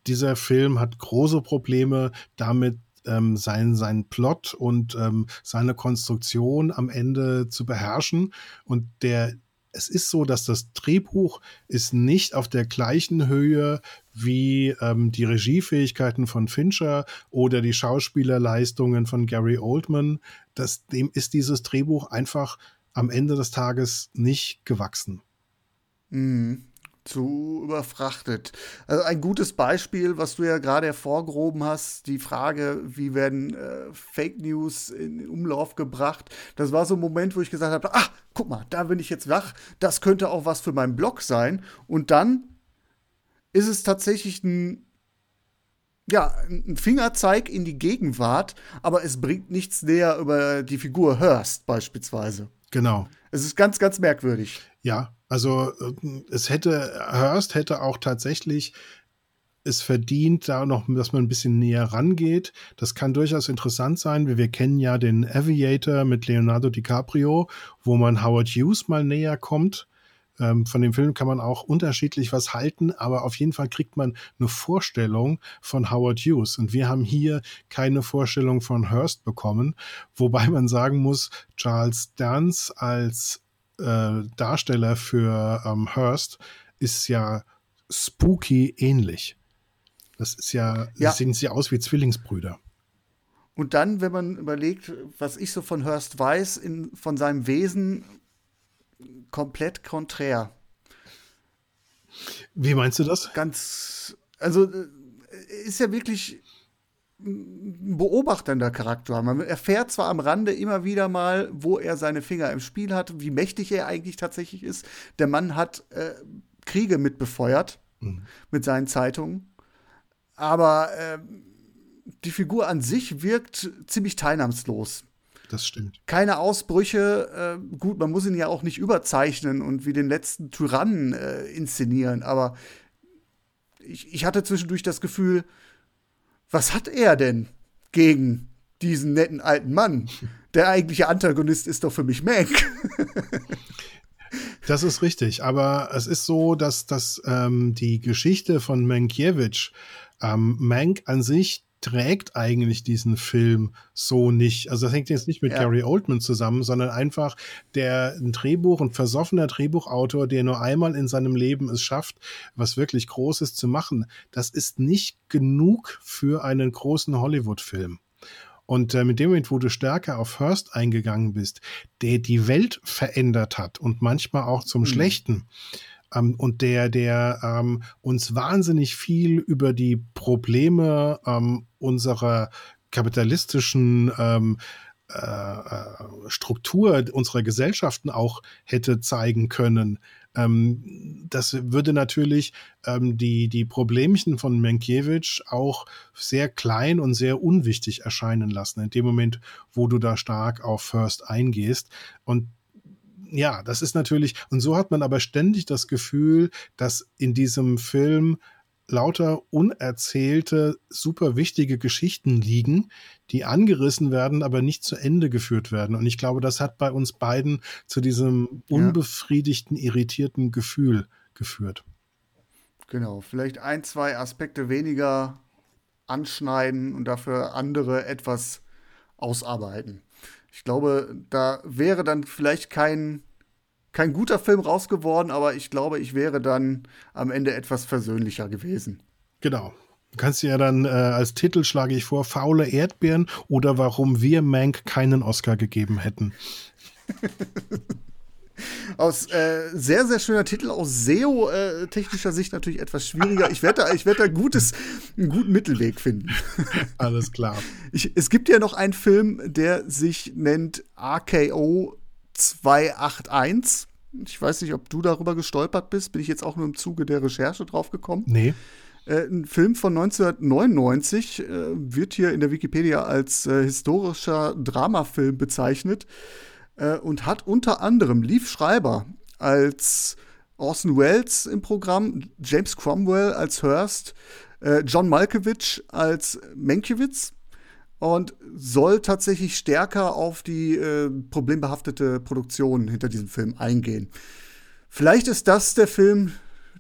Dieser Film hat große Probleme damit, ähm, sein, seinen Plot und ähm, seine Konstruktion am Ende zu beherrschen. Und der, es ist so, dass das Drehbuch ist nicht auf der gleichen Höhe wie ähm, die Regiefähigkeiten von Fincher oder die Schauspielerleistungen von Gary Oldman. Das, dem ist dieses Drehbuch einfach am Ende des Tages nicht gewachsen. Mhm zu überfrachtet. Also ein gutes Beispiel, was du ja gerade hervorgehoben hast, die Frage, wie werden äh, Fake News in Umlauf gebracht. Das war so ein Moment, wo ich gesagt habe, ach, guck mal, da bin ich jetzt wach, das könnte auch was für meinen Blog sein. Und dann ist es tatsächlich ein ja, ein Fingerzeig in die Gegenwart, aber es bringt nichts näher über die Figur Hurst beispielsweise. Genau. Es ist ganz, ganz merkwürdig. Ja, also äh, es hätte, Hurst hätte auch tatsächlich es verdient, da noch, dass man ein bisschen näher rangeht. Das kann durchaus interessant sein. Wir, wir kennen ja den Aviator mit Leonardo DiCaprio, wo man Howard Hughes mal näher kommt. Ähm, von dem Film kann man auch unterschiedlich was halten, aber auf jeden Fall kriegt man eine Vorstellung von Howard Hughes. Und wir haben hier keine Vorstellung von Hearst bekommen, wobei man sagen muss, Charles Dance als äh, Darsteller für ähm, Hearst ist ja spooky ähnlich. Das ist ja, ja. sehen sie aus wie Zwillingsbrüder. Und dann, wenn man überlegt, was ich so von Hearst weiß, in, von seinem Wesen, komplett konträr. Wie meinst du das? Ganz, also äh, ist ja wirklich ein beobachtender Charakter. Man erfährt zwar am Rande immer wieder mal, wo er seine Finger im Spiel hat, wie mächtig er eigentlich tatsächlich ist. Der Mann hat äh, Kriege mitbefeuert mhm. mit seinen Zeitungen. Aber äh, die Figur an sich wirkt ziemlich teilnahmslos. Das stimmt. Keine Ausbrüche. Äh, gut, man muss ihn ja auch nicht überzeichnen und wie den letzten Tyrannen äh, inszenieren. Aber ich, ich hatte zwischendurch das Gefühl, was hat er denn gegen diesen netten alten Mann? *laughs* Der eigentliche Antagonist ist doch für mich Mank. Das ist richtig, aber es ist so, dass, dass ähm, die Geschichte von Mankiewicz, ähm, Mank an sich trägt eigentlich diesen Film so nicht. Also das hängt jetzt nicht mit ja. Gary Oldman zusammen, sondern einfach der ein Drehbuch, ein versoffener Drehbuchautor, der nur einmal in seinem Leben es schafft, was wirklich Großes zu machen. Das ist nicht genug für einen großen Hollywood-Film. Und äh, mit dem Moment, wo du stärker auf Hearst eingegangen bist, der die Welt verändert hat und manchmal auch zum mhm. Schlechten, ähm, und der, der ähm, uns wahnsinnig viel über die Probleme ähm, unserer kapitalistischen ähm, äh, äh Struktur unserer Gesellschaften auch hätte zeigen können. Ähm, das würde natürlich ähm, die, die Problemchen von Mankiewicz auch sehr klein und sehr unwichtig erscheinen lassen, in dem Moment, wo du da stark auf First eingehst. Und ja, das ist natürlich, und so hat man aber ständig das Gefühl, dass in diesem Film lauter unerzählte, super wichtige Geschichten liegen, die angerissen werden, aber nicht zu Ende geführt werden. Und ich glaube, das hat bei uns beiden zu diesem unbefriedigten, irritierten Gefühl geführt. Genau, vielleicht ein, zwei Aspekte weniger anschneiden und dafür andere etwas ausarbeiten. Ich glaube, da wäre dann vielleicht kein kein guter Film rausgeworden, aber ich glaube, ich wäre dann am Ende etwas versöhnlicher gewesen. Genau. Du kannst ja dann äh, als Titel schlage ich vor, faule Erdbeeren oder warum wir Mank keinen Oscar gegeben hätten. *laughs* aus äh, sehr, sehr schöner Titel, aus SEO-technischer äh, Sicht natürlich etwas schwieriger. Ich werde da, ich werd da gutes, einen guten Mittelweg finden. Alles klar. Ich, es gibt ja noch einen Film, der sich nennt RKO 281. Ich weiß nicht, ob du darüber gestolpert bist. Bin ich jetzt auch nur im Zuge der Recherche drauf gekommen? Nee. Äh, ein Film von 1999 äh, wird hier in der Wikipedia als äh, historischer Dramafilm bezeichnet und hat unter anderem Lief Schreiber als Orson Welles im Programm, James Cromwell als Hearst, John Malkovich als Mankiewicz und soll tatsächlich stärker auf die äh, problembehaftete Produktion hinter diesem Film eingehen. Vielleicht ist das der Film,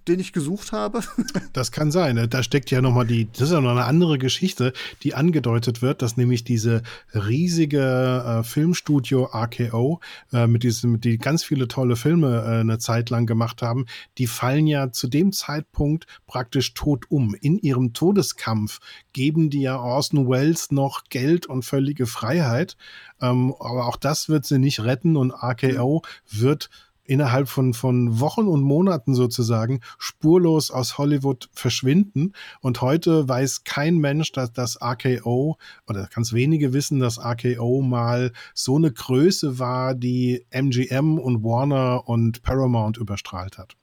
den ich gesucht habe. *laughs* das kann sein. Ne? Da steckt ja nochmal die, das ist ja noch eine andere Geschichte, die angedeutet wird, dass nämlich diese riesige äh, Filmstudio RKO, äh, mit diesem, die ganz viele tolle Filme äh, eine Zeit lang gemacht haben, die fallen ja zu dem Zeitpunkt praktisch tot um. In ihrem Todeskampf geben die ja Orson Welles noch Geld und völlige Freiheit. Ähm, aber auch das wird sie nicht retten und RKO wird innerhalb von, von Wochen und Monaten sozusagen spurlos aus Hollywood verschwinden. Und heute weiß kein Mensch, dass das RKO oder ganz wenige wissen, dass RKO mal so eine Größe war, die MGM und Warner und Paramount überstrahlt hat.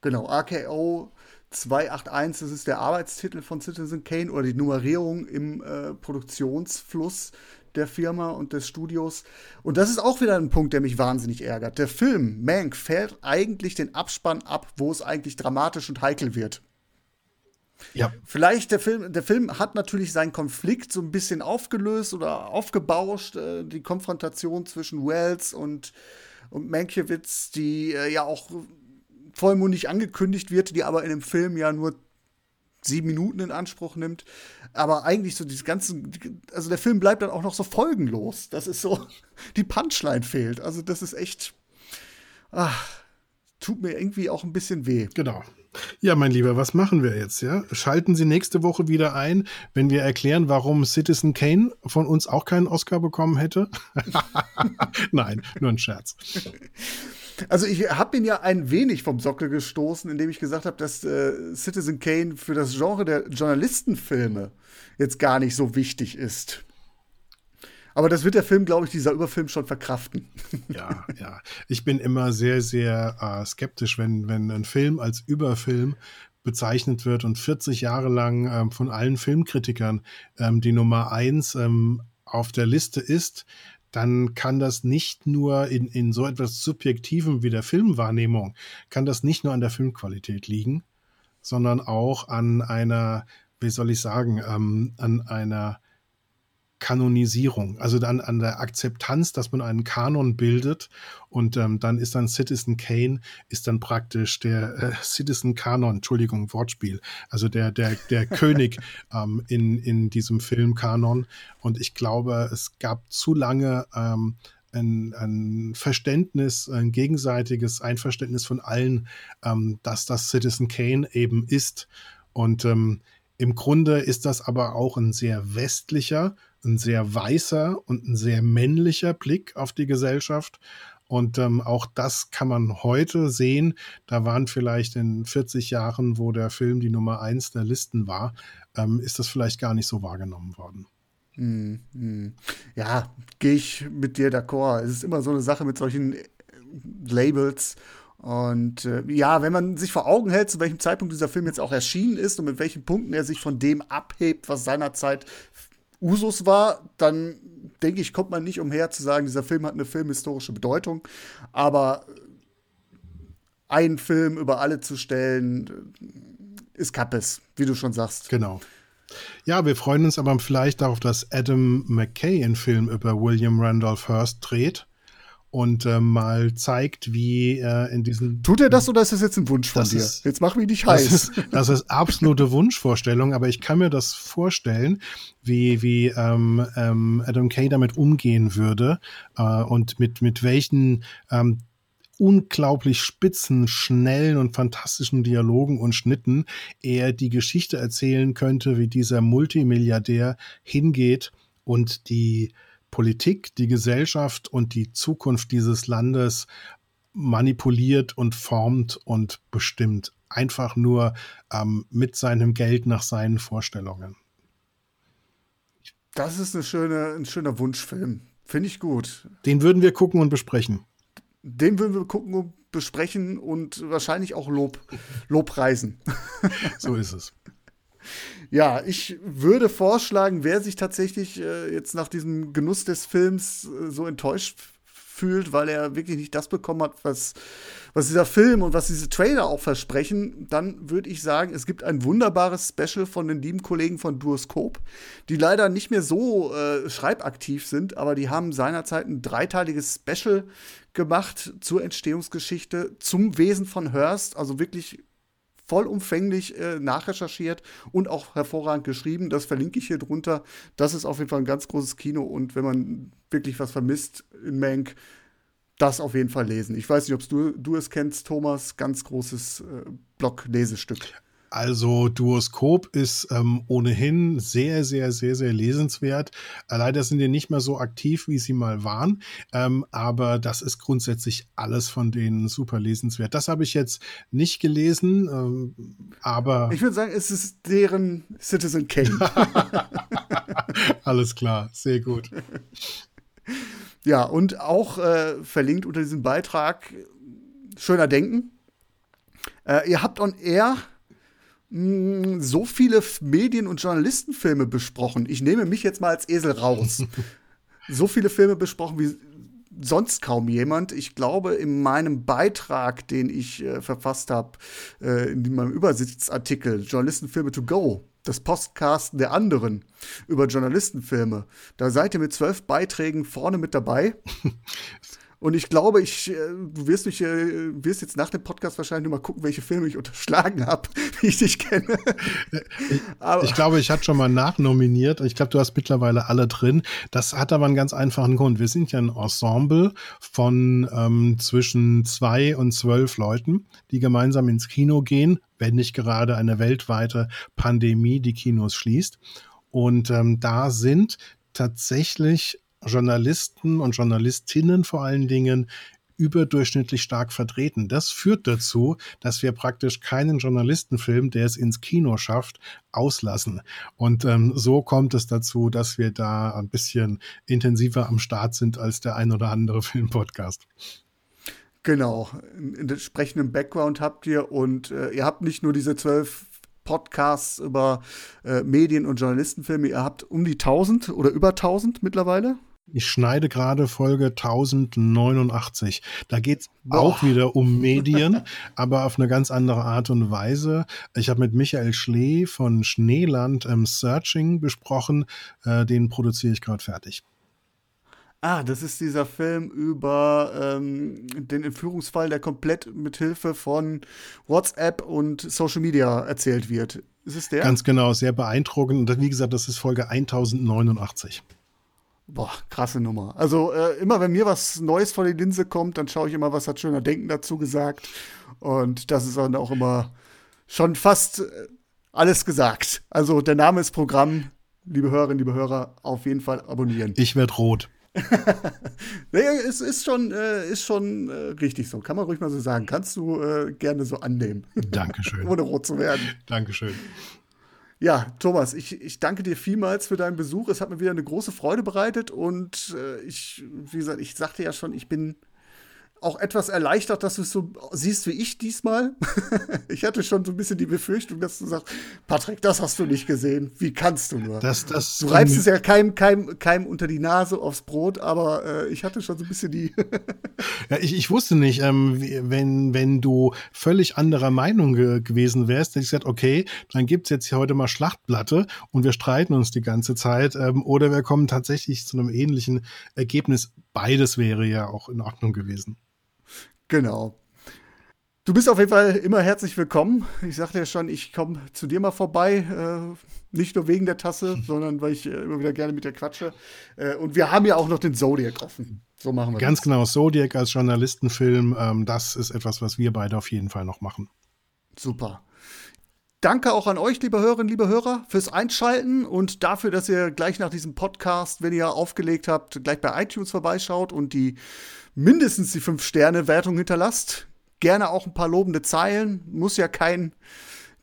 Genau, RKO 281, das ist der Arbeitstitel von Citizen Kane oder die Nummerierung im äh, Produktionsfluss der Firma und des Studios. Und das ist auch wieder ein Punkt, der mich wahnsinnig ärgert. Der Film Mank fährt eigentlich den Abspann ab, wo es eigentlich dramatisch und heikel wird. Ja. Vielleicht der Film, der Film hat natürlich seinen Konflikt so ein bisschen aufgelöst oder aufgebauscht, äh, die Konfrontation zwischen Wells und, und Mankiewicz, die äh, ja auch vollmundig angekündigt wird, die aber in dem Film ja nur sieben Minuten in Anspruch nimmt. Aber eigentlich so dieses ganze, also der Film bleibt dann auch noch so folgenlos. Das ist so, *laughs* die Punchline fehlt. Also das ist echt, ach, tut mir irgendwie auch ein bisschen weh. Genau. Ja, mein Lieber, was machen wir jetzt? Ja? Schalten Sie nächste Woche wieder ein, wenn wir erklären, warum Citizen Kane von uns auch keinen Oscar bekommen hätte? *laughs* Nein, nur ein Scherz. *laughs* Also ich habe ihn ja ein wenig vom Sockel gestoßen, indem ich gesagt habe, dass äh, Citizen Kane für das Genre der Journalistenfilme jetzt gar nicht so wichtig ist. Aber das wird der Film, glaube ich, dieser Überfilm schon verkraften. *laughs* Ja, ja. Ich bin immer sehr, sehr äh, skeptisch, wenn, wenn ein Film als Überfilm bezeichnet wird und 40 Jahre lang ähm, von allen Filmkritikern ähm, die Nummer eins ähm, auf der Liste ist, dann kann das nicht nur in, in so etwas Subjektivem wie der Filmwahrnehmung, kann das nicht nur an der Filmqualität liegen, sondern auch an einer, wie soll ich sagen, ähm, an einer Kanonisierung, also dann an der Akzeptanz, dass man einen Kanon bildet und ähm, dann ist dann Citizen Kane ist dann praktisch der äh, Citizen Kanon, Entschuldigung, Wortspiel, also der der der *laughs* König ähm, in in diesem Filmkanon. Und ich glaube, es gab zu lange ähm, ein, ein Verständnis, ein gegenseitiges Einverständnis von allen, ähm, dass das Citizen Kane eben ist. Und ähm, im Grunde ist das aber auch ein sehr westlicher ein sehr weißer und ein sehr männlicher Blick auf die Gesellschaft. Und ähm, auch das kann man heute sehen. Da waren vielleicht in 40 Jahren, wo der Film die Nummer eins der Listen war, ähm, ist das vielleicht gar nicht so wahrgenommen worden. Hm, hm. Ja, gehe ich mit dir d'accord. Es ist immer so eine Sache mit solchen äh, Labels Und äh, ja, wenn man sich vor Augen hält, zu welchem Zeitpunkt dieser Film jetzt auch erschienen ist und mit welchen Punkten er sich von dem abhebt, was seinerzeit Usus war, dann denke ich, kommt man nicht umher zu sagen, dieser Film hat eine filmhistorische Bedeutung. Aber einen Film über alle zu stellen, ist Kappes, wie du schon sagst. Genau. Ja, wir freuen uns aber vielleicht darauf, dass Adam McKay einen Film über William Randolph Hearst dreht und äh, mal zeigt, wie äh, in diesen. Tut er das oder ist das jetzt ein Wunsch von dir? Ist, jetzt mach mich nicht heiß. Das ist, das ist absolute Wunschvorstellung, aber ich kann mir das vorstellen, wie, wie ähm, ähm, Adam Kay damit umgehen würde äh, und mit, mit welchen ähm, unglaublich spitzen, schnellen und fantastischen Dialogen und Schnitten er die Geschichte erzählen könnte, wie dieser Multimilliardär hingeht und die Politik, die Gesellschaft und die Zukunft dieses Landes manipuliert und formt und bestimmt. Einfach nur ähm, mit seinem Geld nach seinen Vorstellungen. Das ist eine schöne, ein schöner Wunschfilm. Finde ich gut. Den würden wir gucken und besprechen. Den würden wir gucken und besprechen und wahrscheinlich auch Lob, Lobpreisen. so ist es. Ja, ich würde vorschlagen, wer sich tatsächlich äh, jetzt nach diesem Genuss des Films äh, so enttäuscht fühlt, weil er wirklich nicht das bekommen hat, was, was dieser Film und was diese Trailer auch versprechen, dann würde ich sagen, es gibt ein wunderbares Special von den lieben Kollegen von Duoscope, die leider nicht mehr so äh, schreibaktiv sind, aber die haben seinerzeit ein dreiteiliges Special gemacht zur Entstehungsgeschichte, zum Wesen von Hearst, also wirklich vollumfänglich äh, nachrecherchiert und auch hervorragend geschrieben. Das verlinke ich hier drunter. Das ist auf jeden Fall ein ganz großes Kino und wenn man wirklich was vermisst in Mank, das auf jeden Fall lesen. Ich weiß nicht, ob du, du es kennst, Thomas. Ganz großes äh, Blog-Lesestück. Also Duoskop ist ähm, ohnehin sehr, sehr, sehr, sehr lesenswert. Äh, leider sind die nicht mehr so aktiv, wie sie mal waren. Ähm, aber das ist grundsätzlich alles von denen super lesenswert. Das habe ich jetzt nicht gelesen, ähm, aber. Ich würde sagen, es ist deren Citizen Kane. *laughs* alles klar, sehr gut. *laughs* Ja, und auch äh, verlinkt unter diesem Beitrag Schöner Denken. Äh, ihr habt on air hm, so viele Medien- und Journalistenfilme besprochen. Ich nehme mich jetzt mal als Esel raus. *laughs* so viele Filme besprochen wie sonst kaum jemand. Ich glaube, in meinem Beitrag, den ich äh, verfasst habe, äh, in meinem Übersitzartikel Journalistenfilme to go, das Postcasten der anderen über Journalistenfilme, da seid ihr mit zwölf Beiträgen vorne mit dabei. *laughs* Und ich glaube, ich, äh, du wirst mich, äh, wirst jetzt nach dem Podcast wahrscheinlich nur mal gucken, welche Filme ich unterschlagen habe, *laughs* wie ich dich kenne. *laughs* aber ich glaube, ich hatte schon mal nachnominiert. Ich glaube, du hast mittlerweile alle drin. Das hat aber einen ganz einfachen Grund. Wir sind ja ein Ensemble von ähm, zwischen zwei und zwölf Leuten, die gemeinsam ins Kino gehen, wenn nicht gerade eine weltweite Pandemie die Kinos schließt. Und ähm, da sind tatsächlich Journalisten und Journalistinnen vor allen Dingen überdurchschnittlich stark vertreten. Das führt dazu, dass wir praktisch keinen Journalistenfilm, der es ins Kino schafft, auslassen. Und ähm, so kommt es dazu, dass wir da ein bisschen intensiver am Start sind als der ein oder andere *laughs* Filmpodcast. Genau, einen entsprechenden Background habt ihr und äh, ihr habt nicht nur diese zwölf Podcasts über äh, Medien- und Journalistenfilme, ihr habt um die 1000 oder über 1000 mittlerweile. Ich schneide gerade Folge 1089. Da geht es auch wieder um Medien, *laughs* aber auf eine ganz andere Art und Weise. Ich habe mit Michael Schlee von Schneeland ähm, Searching besprochen. Äh, den produziere ich gerade fertig. Ah, das ist dieser Film über ähm, den Entführungsfall, der komplett mit Hilfe von WhatsApp und Social Media erzählt wird. Ist es der? Ganz genau, sehr beeindruckend. Und wie gesagt, das ist Folge 1089. Boah, krasse Nummer. Also äh, immer wenn mir was Neues vor die Linse kommt, dann schaue ich immer, was hat schöner Denken dazu gesagt. Und das ist dann auch immer schon fast äh, alles gesagt. Also der Name ist Programm. Liebe Hörerinnen, liebe Hörer, auf jeden Fall abonnieren. Ich werde rot. *laughs* naja, es ist schon, äh, ist schon äh, richtig so. Kann man ruhig mal so sagen. Kannst du äh, gerne so annehmen. Dankeschön. *laughs* Ohne rot zu werden. Dankeschön. Ja, Thomas, ich, ich danke dir vielmals für deinen Besuch. Es hat mir wieder eine große Freude bereitet und äh, ich, wie gesagt, ich sagte ja schon, ich bin auch etwas erleichtert, dass du es so siehst wie ich diesmal. *laughs* ich hatte schon so ein bisschen die Befürchtung, dass du sagst, Patrick, das hast du nicht gesehen. Wie kannst du nur? Das, das, du reibst es ja keinem, keinem, keinem unter die Nase aufs Brot, aber äh, ich hatte schon so ein bisschen die. *laughs* ja, ich, ich wusste nicht, ähm, wenn, wenn du völlig anderer Meinung ge gewesen wärst, hätte ich gesagt, okay, dann gibt es jetzt hier heute mal Schlachtplatte und wir streiten uns die ganze Zeit. Ähm, oder wir kommen tatsächlich zu einem ähnlichen Ergebnis. Beides wäre ja auch in Ordnung gewesen. Genau. Du bist auf jeden Fall immer herzlich willkommen. Ich sagte ja schon, ich komme zu dir mal vorbei. Äh, nicht nur wegen der Tasse, *laughs* sondern weil ich äh, immer wieder gerne mit dir quatsche. Äh, und wir haben ja auch noch den Zodiac offen. So machen wir Ganz das. genau, Zodiac als Journalistenfilm, ähm, das ist etwas, was wir beide auf jeden Fall noch machen. Super. Danke auch an euch, liebe Hörerinnen, liebe Hörer, fürs Einschalten und dafür, dass ihr gleich nach diesem Podcast, wenn ihr aufgelegt habt, gleich bei iTunes vorbeischaut und die mindestens die 5-Sterne-Wertung hinterlasst. Gerne auch ein paar lobende Zeilen. Muss ja kein,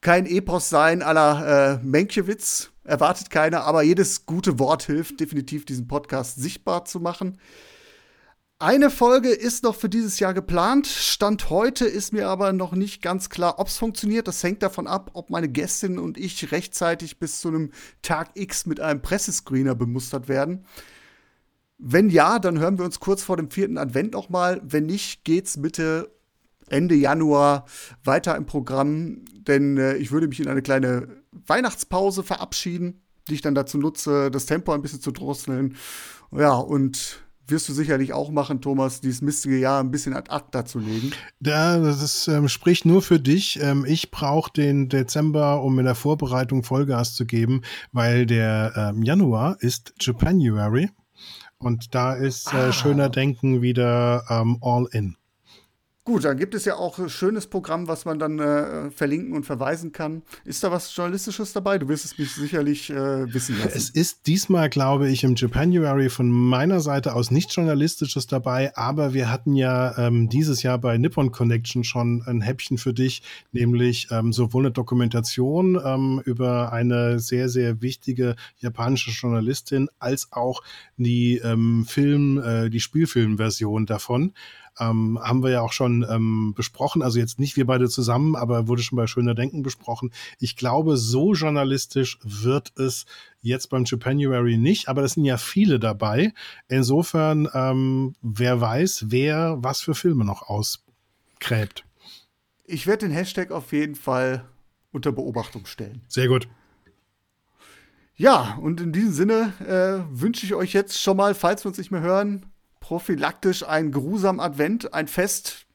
kein Epos sein aller äh, Menkiewicz. Erwartet keiner, aber jedes gute Wort hilft definitiv, diesen Podcast sichtbar zu machen. Eine Folge ist noch für dieses Jahr geplant. Stand heute ist mir aber noch nicht ganz klar, ob es funktioniert. Das hängt davon ab, ob meine Gästin und ich rechtzeitig bis zu einem Tag X mit einem Pressescreener bemustert werden. Wenn ja, dann hören wir uns kurz vor dem vierten Advent noch mal. Wenn nicht, geht's Mitte Ende Januar weiter im Programm, denn äh, ich würde mich in eine kleine Weihnachtspause verabschieden, die ich dann dazu nutze, das Tempo ein bisschen zu drosseln. Ja, und wirst du sicherlich auch machen, Thomas, dieses mistige Jahr ein bisschen ad acta zu legen. Ja, das ist, ähm, spricht nur für dich. Ähm, ich brauche den Dezember, um in der Vorbereitung Vollgas zu geben, weil der ähm, Januar ist Japanuary. Und da ist äh, ah. schöner Denken wieder ähm, all in. Gut, dann gibt es ja auch ein schönes Programm, was man dann äh, verlinken und verweisen kann. Ist da was Journalistisches dabei? Du wirst es mich sicherlich äh, wissen lassen. Es ist diesmal, glaube ich, im Japanuary von meiner Seite aus nichts Journalistisches dabei, aber wir hatten ja ähm, dieses Jahr bei Nippon Connection schon ein Häppchen für dich, nämlich ähm, sowohl eine Dokumentation ähm, über eine sehr, sehr wichtige japanische Journalistin als auch die ähm, Film, äh, die Spielfilmversion davon ähm, haben wir ja auch schon ähm, besprochen. Also jetzt nicht wir beide zusammen, aber wurde schon bei Schöner Denken besprochen. Ich glaube, so journalistisch wird es jetzt beim Japanuary nicht, aber es sind ja viele dabei. Insofern, ähm, wer weiß, wer was für Filme noch ausgräbt. Ich werde den Hashtag auf jeden Fall unter Beobachtung stellen. Sehr gut. Ja, und in diesem Sinne äh, wünsche ich euch jetzt schon mal, falls wir uns nicht mehr hören, prophylaktisch ein grusam Advent, ein Fest,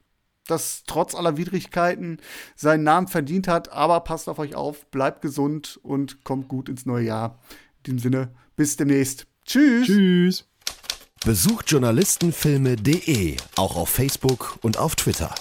das trotz aller Widrigkeiten seinen Namen verdient hat. Aber passt auf euch auf, bleibt gesund und kommt gut ins neue Jahr. In diesem Sinne, bis demnächst. Tschüss. Tschüss. Besucht journalistenfilme.de auch auf Facebook und auf Twitter.